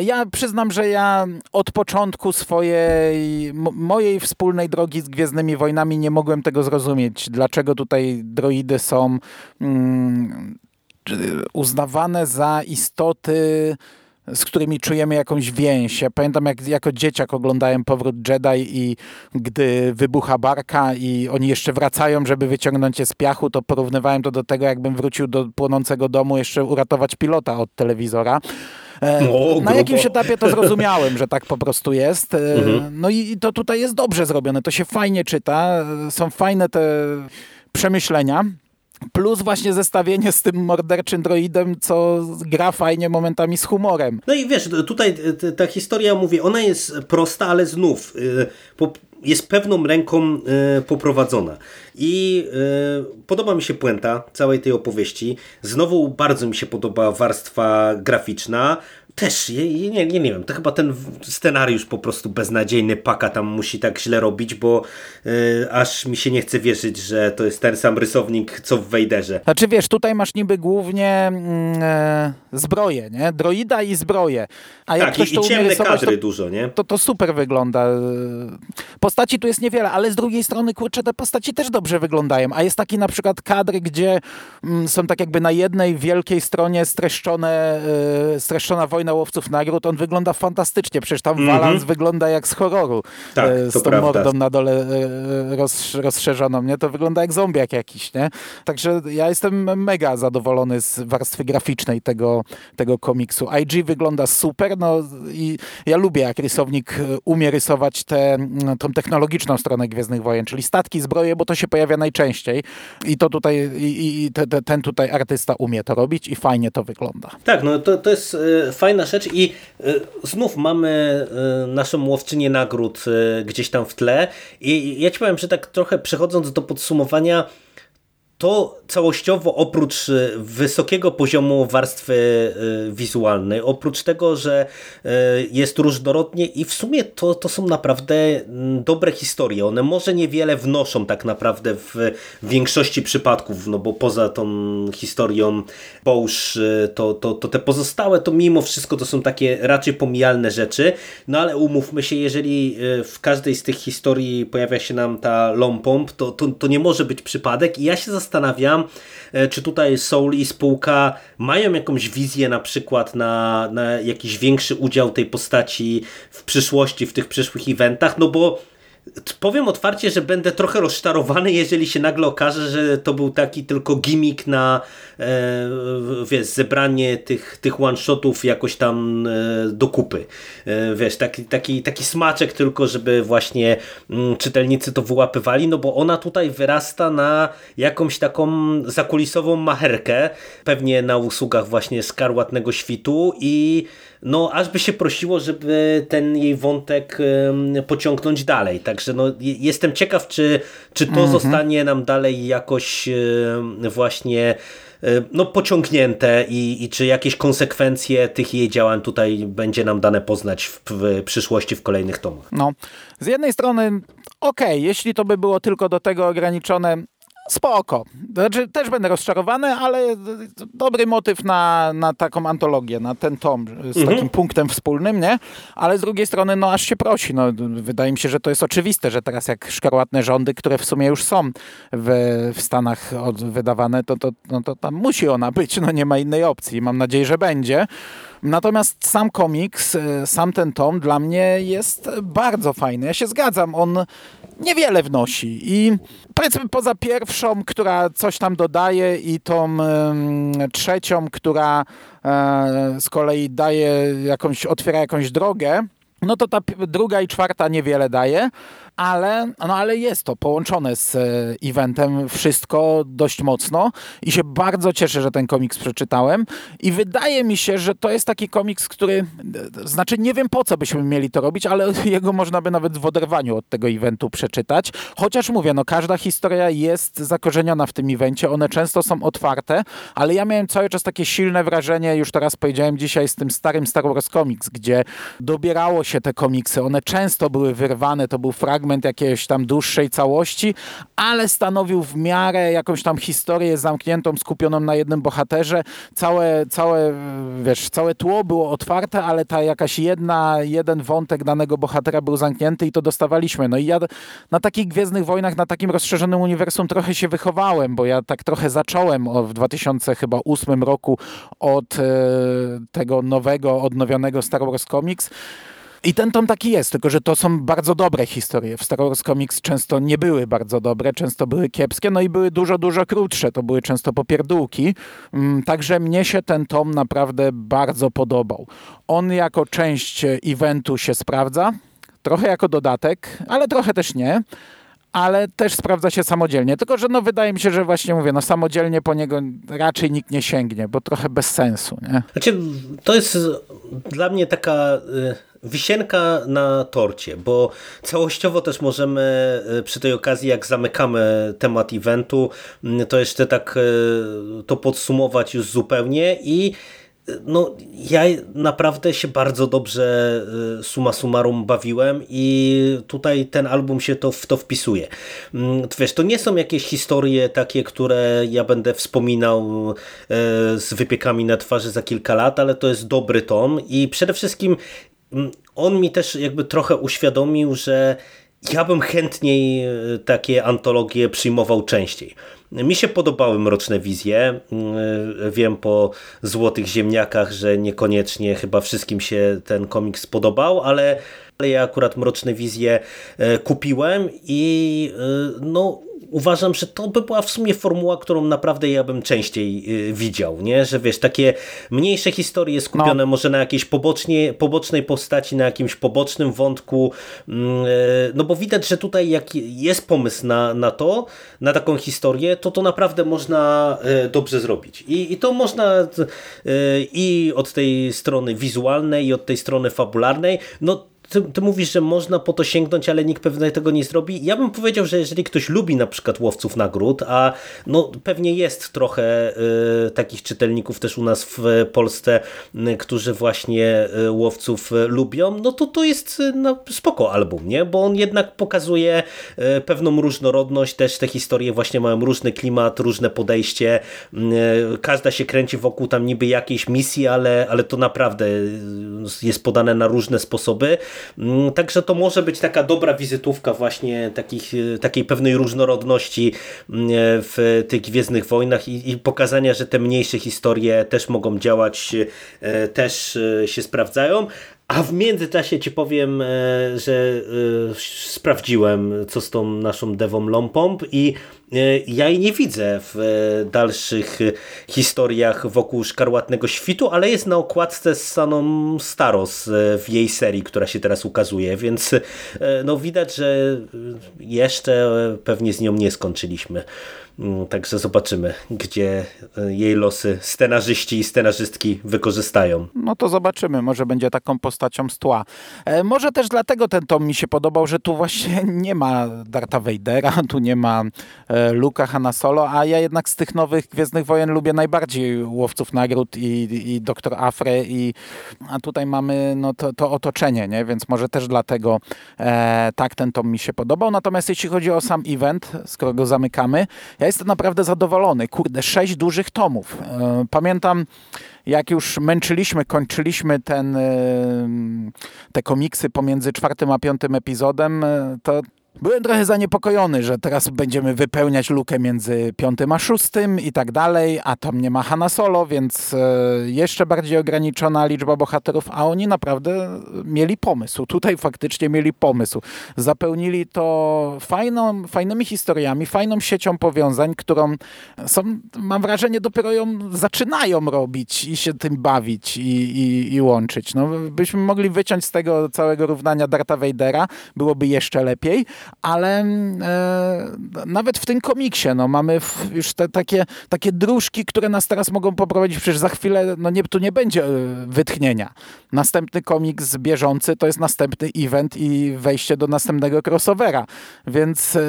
Ja przyznam, że ja od początku swojej, mojej wspólnej drogi z Gwiezdnymi Wojnami nie mogłem tego zrozumieć. Dlaczego tutaj droidy są mm, uznawane za istoty z którymi czujemy jakąś więź. Ja pamiętam, jak jako dzieciak oglądałem Powrót Jedi i gdy wybucha barka i oni jeszcze wracają, żeby wyciągnąć je z piachu, to porównywałem to do tego, jakbym wrócił do płonącego domu jeszcze uratować pilota od telewizora. E, no, na jakimś etapie to <laughs> zrozumiałem, że tak po prostu jest. E, mhm. No i to tutaj jest dobrze zrobione, to się fajnie czyta, są fajne te przemyślenia. Plus właśnie zestawienie z tym morderczym droidem, co gra fajnie momentami z humorem. No i wiesz, tutaj ta historia, mówię, ona jest prosta, ale znów y, jest pewną ręką y, poprowadzona. I y, podoba mi się puenta całej tej opowieści. Znowu bardzo mi się podoba warstwa graficzna też, nie, nie, nie, wiem, to chyba ten scenariusz po prostu beznadziejny Paka tam musi tak źle robić, bo y, aż mi się nie chce wierzyć, że to jest ten sam rysownik, co w Wejderze. Znaczy wiesz, tutaj masz niby głównie zbroje, nie? Droida i zbroje. A jak tak, ktoś i, to i ciemne kadry to, dużo, nie? To, to super wygląda. Postaci tu jest niewiele, ale z drugiej strony, kurczę, te postaci też dobrze wyglądają. A jest taki na przykład kadr, gdzie mm, są tak jakby na jednej wielkiej stronie streszczone, y, streszczona wojna na Łowców Nagród, on wygląda fantastycznie, przecież tam mm -hmm. Walans wygląda jak z horroru, tak, z tą prawda. mordą na dole roz, rozszerzoną, nie? To wygląda jak zombiak jakiś, nie? Także ja jestem mega zadowolony z warstwy graficznej tego, tego komiksu. IG wygląda super, no i ja lubię, jak rysownik umie rysować tę tą technologiczną stronę Gwiezdnych Wojen, czyli statki, zbroje, bo to się pojawia najczęściej i to tutaj, i, i te, te, ten tutaj artysta umie to robić i fajnie to wygląda. Tak, no to, to jest y, fajna rzecz i y, znów mamy y, naszą łowczynię nagród gdzieś tam w tle. I ja ci powiem, że tak trochę przechodząc do podsumowania, to całościowo oprócz y, wysokiego poziomu warstwy y, wizualnej, oprócz tego, że y, jest różnorodnie i w sumie to, to są naprawdę mm, dobre historie. One może niewiele wnoszą tak naprawdę w większości przypadków, no bo poza tą historią Bołż, to, to, to te pozostałe to mimo wszystko to są takie raczej pomijalne rzeczy, no ale umówmy się, jeżeli w każdej z tych historii pojawia się nam ta Lompomp, to, to, to nie może być przypadek i ja się zastanawiam, e, czy tutaj Soul i spółka mają jakąś wizję na przykład na, na jakiś większy udział tej postaci w przyszłości, w tych przyszłych eventach, no bo Powiem otwarcie, że będę trochę rozczarowany, jeżeli się nagle okaże, że to był taki tylko gimmick na e, wiesz, zebranie tych, tych one-shotów jakoś tam e, do kupy. E, wiesz, taki, taki, taki smaczek tylko, żeby właśnie m, mm, czytelnicy to wyłapywali, no bo ona tutaj wyrasta na jakąś taką zakulisową macherkę, pewnie na usługach właśnie Skarłatnego Świtu i no aż by się prosiło, żeby ten jej wątek pociągnąć dalej. Także no, jestem ciekaw, czy, czy to mhm. zostanie nam dalej jakoś właśnie no, pociągnięte i, i czy jakieś konsekwencje tych jej działań tutaj będzie nam dane poznać w, w przyszłości w kolejnych tomach. No, z jednej strony okej, okay, jeśli to by było tylko do tego ograniczone, spoko. Znaczy, też będę rozczarowany, ale dobry motyw na, na taką antologię, na ten tom z mhm. takim punktem wspólnym, nie? Ale z drugiej strony, no aż się prosi. No, wydaje mi się, że to jest oczywiste, że teraz jak szkarłatne rządy, które w sumie już są w, w Stanach od, wydawane, to, to, no, to tam musi ona być, no nie ma innej opcji. Mam nadzieję, że będzie. Natomiast sam komiks, e, sam ten tom dla mnie jest bardzo fajny. Ja się zgadzam, on niewiele wnosi. I powiedzmy poza pierwszą, która coś tam dodaje i tą trzecią, która e, z kolei daje jakąś, otwiera jakąś drogę, no to ta druga i czwarta niewiele daje ale, no ale jest to połączone z e, eventem wszystko dość mocno i się bardzo cieszę, że ten komiks przeczytałem. I wydaje mi się, że to jest taki komiks, który, e, znaczy nie wiem po co byśmy mieli to robić, ale <laughs> jego można by nawet w oderwaniu od tego eventu przeczytać, chociaż mówię, no każda historia jest zakorzeniona w tym evencie, one często są otwarte, ale ja miałem cały czas takie silne wrażenie, już teraz powiedziałem dzisiaj z tym starym Star Wars Comics, gdzie dobierało się te komiksy, one często były wyrwane, to był fragment fragment jakiejś tam dłuższej całości, ale stanowił w miarę jakąś tam historię zamkniętą, skupioną na jednym bohaterze. Całe, całe, wiesz, całe tło było otwarte, ale ta jakaś jedna, jeden wątek danego bohatera był zamknięty i to dostawaliśmy. No i ja na takich Gwiezdnych Wojnach, na takim rozszerzonym uniwersum trochę się wychowałem, bo ja tak trochę zacząłem w 2008 roku od e, tego nowego, odnowionego Star Wars Comics. I ten tom taki jest, tylko że to są bardzo dobre historie. W Star Wars Comics często nie były bardzo dobre, często były kiepskie, no i były dużo, dużo krótsze. To były często popierdółki. Mm, także mnie się ten tom naprawdę bardzo podobał. On jako część eventu się sprawdza, trochę jako dodatek, ale trochę też nie ale też sprawdza się samodzielnie. Tylko, że no wydaje mi się, że właśnie mówię, no samodzielnie po niego raczej nikt nie sięgnie, bo trochę bez sensu. Nie? Znaczy, to jest dla mnie taka y, wisienka na torcie, bo całościowo też możemy y, przy tej okazji, jak zamykamy temat eventu, y, to jeszcze tak to podsumować już zupełnie i no, ja naprawdę się bardzo dobrze suma summarum bawiłem i tutaj ten album się to, w to wpisuje. Mm, wiesz, to nie są jakieś historie takie, które ja będę wspominał z wypiekami na twarzy za kilka lat, ale to jest dobry tom i przede wszystkim mm, on mi też jakby trochę uświadomił, że ja bym chętniej y, takie antologie przyjmował częściej. Mi się podobały Mroczne Wizje. Wiem po Złotych Ziemniakach, że niekoniecznie chyba wszystkim się ten komiks podobał, ale ale ja akurat Mroczne Wizje kupiłem i no uważam, że to by była w sumie formuła, którą naprawdę ja bym częściej y, widział, nie? że wiesz, takie mniejsze historie skupione no. może na jakiejś pobocznie, pobocznej postaci, na jakimś pobocznym wątku, mm, y, no bo widać, że tutaj jak jest pomysł na, na to, na taką historię, to to naprawdę można y, dobrze zrobić. I, i to można i od tej strony wizualnej, i od tej strony fabularnej, no ty, ty, mówisz, że można po to sięgnąć, ale nikt pewnie tego nie zrobi. Ja bym powiedział, że jeżeli ktoś lubi na przykład łowców nagród, a no pewnie jest trochę y, takich czytelników też u nas w Polsce, y, którzy właśnie y, łowców y, lubią, no to to jest y, no, spoko album, nie? Bo on jednak pokazuje y, pewną różnorodność, też te historie właśnie mają różny klimat, różne podejście, każda się kręci wokół tam niby jakiejś misji, ale, ale to naprawdę jest podane na różne sposoby. Mm, także to może być taka dobra wizytówka właśnie takich, e, takiej pewnej różnorodności mm, w tych Gwiezdnych Wojnach i, i pokazania, że te mniejsze historie też mogą działać, e, też e, się sprawdzają, a w międzyczasie ci powiem, że sprawdziłem, co z tą naszą Devą Lompomp i E, ja jej nie widzę w e, dalszych historiach wokół Szkarłatnego Świtu, ale jest na okładce z Saną Staros e, w jej serii, która się teraz ukazuje, więc no widać, że jeszcze pewnie z nią nie skończyliśmy. Mm, także zobaczymy, gdzie jej losy scenarzyści i scenarzystki wykorzystają. No to zobaczymy, może będzie taką postacią z tła. może też dlatego ten tom mi się podobał, że tu właśnie <laughs> nie ma Darta Vadera, tu nie ma E, Luka, Hanna Solo, a ja jednak z tych nowych Gwiezdnych Wojen lubię najbardziej Łowców Nagród i, i Doktor Afre i a tutaj mamy no, to, to otoczenie, nie? więc może też dlatego e, tak ten tom mi się podobał. Natomiast jeśli chodzi o sam event, skoro go zamykamy, ja jestem naprawdę zadowolony. Kurde, sześć dużych tomów. E, pamiętam jak już męczyliśmy, kończyliśmy ten, e, te komiksy pomiędzy czwartym a piątym epizodem, e, to Byłem trochę zaniepokojony, że teraz będziemy wypełniać lukę między piątym a szóstym i tak dalej, a tam nie ma Hanna Solo, więc e, jeszcze bardziej ograniczona liczba bohaterów, a oni naprawdę mieli pomysł. Tutaj faktycznie mieli pomysł. Zapełnili to fajną, fajnymi historiami, fajną siecią powiązań, którą są, mam wrażenie, dopiero ją zaczynają robić i się tym bawić i, i, i łączyć. No, byśmy mogli wyciąć z tego całego równania Darta Vadera, byłoby jeszcze lepiej, ale e, nawet w tym komiksie no, mamy już te takie, takie dróżki, które nas teraz mogą poprowadzić, przecież za chwilę no, nie, tu nie będzie e, wytchnienia. Następny komiks bieżący to jest następny event i wejście do następnego crossovera, więc e,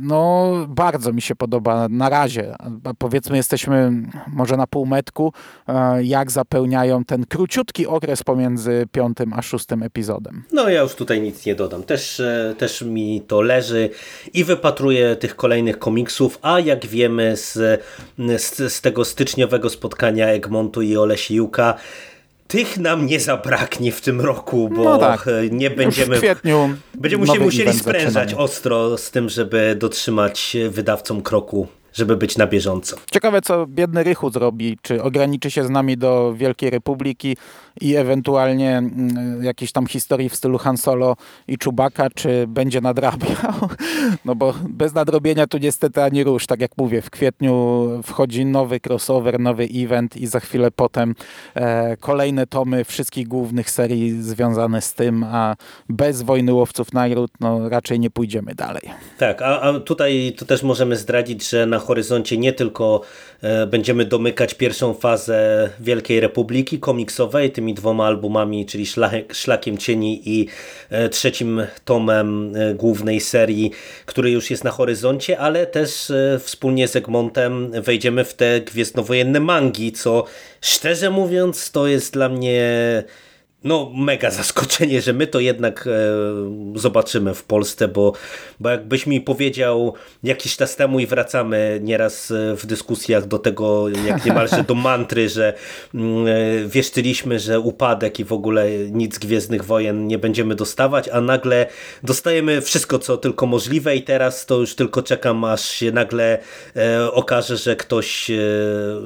no, bardzo mi się podoba na razie. Powiedzmy jesteśmy może na półmetku, e, jak zapełniają ten króciutki okres pomiędzy piątym a szóstym epizodem. No ja już tutaj nic nie dodam. Też, też mi to leży i wypatruje tych kolejnych komiksów, a jak wiemy z, z, z tego styczniowego spotkania Egmontu i Olesiuka, tych nam nie zabraknie w tym roku, bo no tak. nie będziemy. w kwietniu będziemy musieli, musieli sprężać ostro z tym, żeby dotrzymać wydawcom kroku żeby być na bieżąco. Ciekawe, co biedny Rychu zrobi. Czy ograniczy się z nami do Wielkiej Republiki i ewentualnie mm, jakiejś tam historii w stylu Han Solo i Czubaka, czy będzie nadrabiał? <laughs> No bo bez nadrobienia tu niestety ani rusz. Tak jak mówię, w kwietniu wchodzi nowy crossover, nowy event i za chwilę potem e, kolejne tomy wszystkich głównych serii związane z tym, a bez Wojny Łowców Nagród no raczej nie pójdziemy dalej. Tak, a, a tutaj to też możemy zdradzić, że na horyzoncie nie tylko e, będziemy domykać pierwszą fazę Wielkiej Republiki komiksowej tymi dwoma albumami, czyli Szlakiem Cieni i e, trzecim tomem e, głównej serii, który już jest na horyzoncie, ale też wspólnie z Egmontem wejdziemy w te gwiezdnowojenne mangi, co szczerze mówiąc to jest dla mnie no mega zaskoczenie, że my to jednak e, zobaczymy w Polsce, bo, bo jakbyś mi powiedział jakiś czas temu i wracamy nieraz e, w dyskusjach do tego, jak niemalże <laughs> do mantry, że mm, e, wieszczyliśmy, że upadek i w ogóle nic Gwiezdnych Wojen nie będziemy dostawać, a nagle dostajemy wszystko, co tylko możliwe i teraz to już tylko czekam, aż się nagle e, okaże, że ktoś e,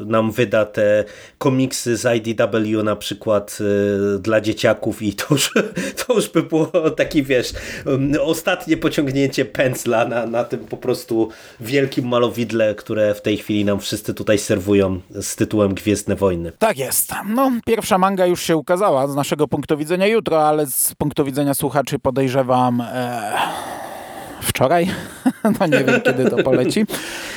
nam wyda te komiksy z IDW na przykład e, dla dzieciaków i to już, <laughs> to już by było taki, wiesz, um, ostatnie pociągnięcie pędzla na, na tym po prostu wielkim malowidle, które w tej chwili nam wszyscy tutaj serwują z tytułem Gwiezdne Wojny. Tak jest. No, pierwsza manga już się ukazała z naszego punktu widzenia jutro, ale z punktu widzenia słuchaczy podejrzewam e, wczoraj. <laughs> no nie wiem, kiedy to poleci.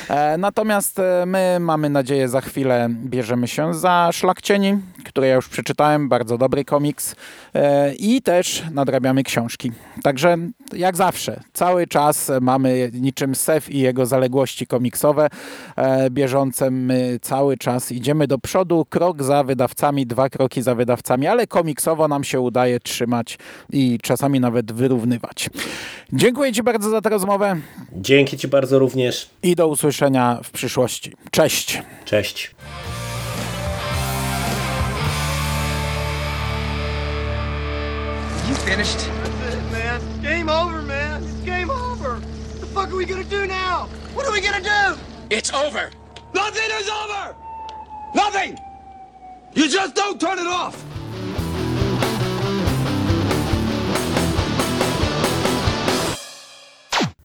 E, natomiast e, my mamy nadzieję, za chwilę bierzemy się za Szlak Cieni, który ja już przeczytałem, bardzo dobry komiks e, i też nadrabiamy książki. Także jak zawsze, cały czas mamy niczym Sef i jego zaległości komiksowe bieżące. My cały czas idziemy do przodu, krok za wydawcami, dwa kroki za wydawcami, ale komiksowo nam się udaje trzymać i czasami nawet wyrównywać. Dziękuję Ci bardzo za tę rozmowę Dzięki Ci bardzo również. i do usłyszenia w przyszłości. Cześć! Cześć. You finished? That's it, man. Game over, man. It's game over. What the fuck are we gonna do now? What are we gonna do? It's over. Nothing is over! Nothing! You just don't turn it off!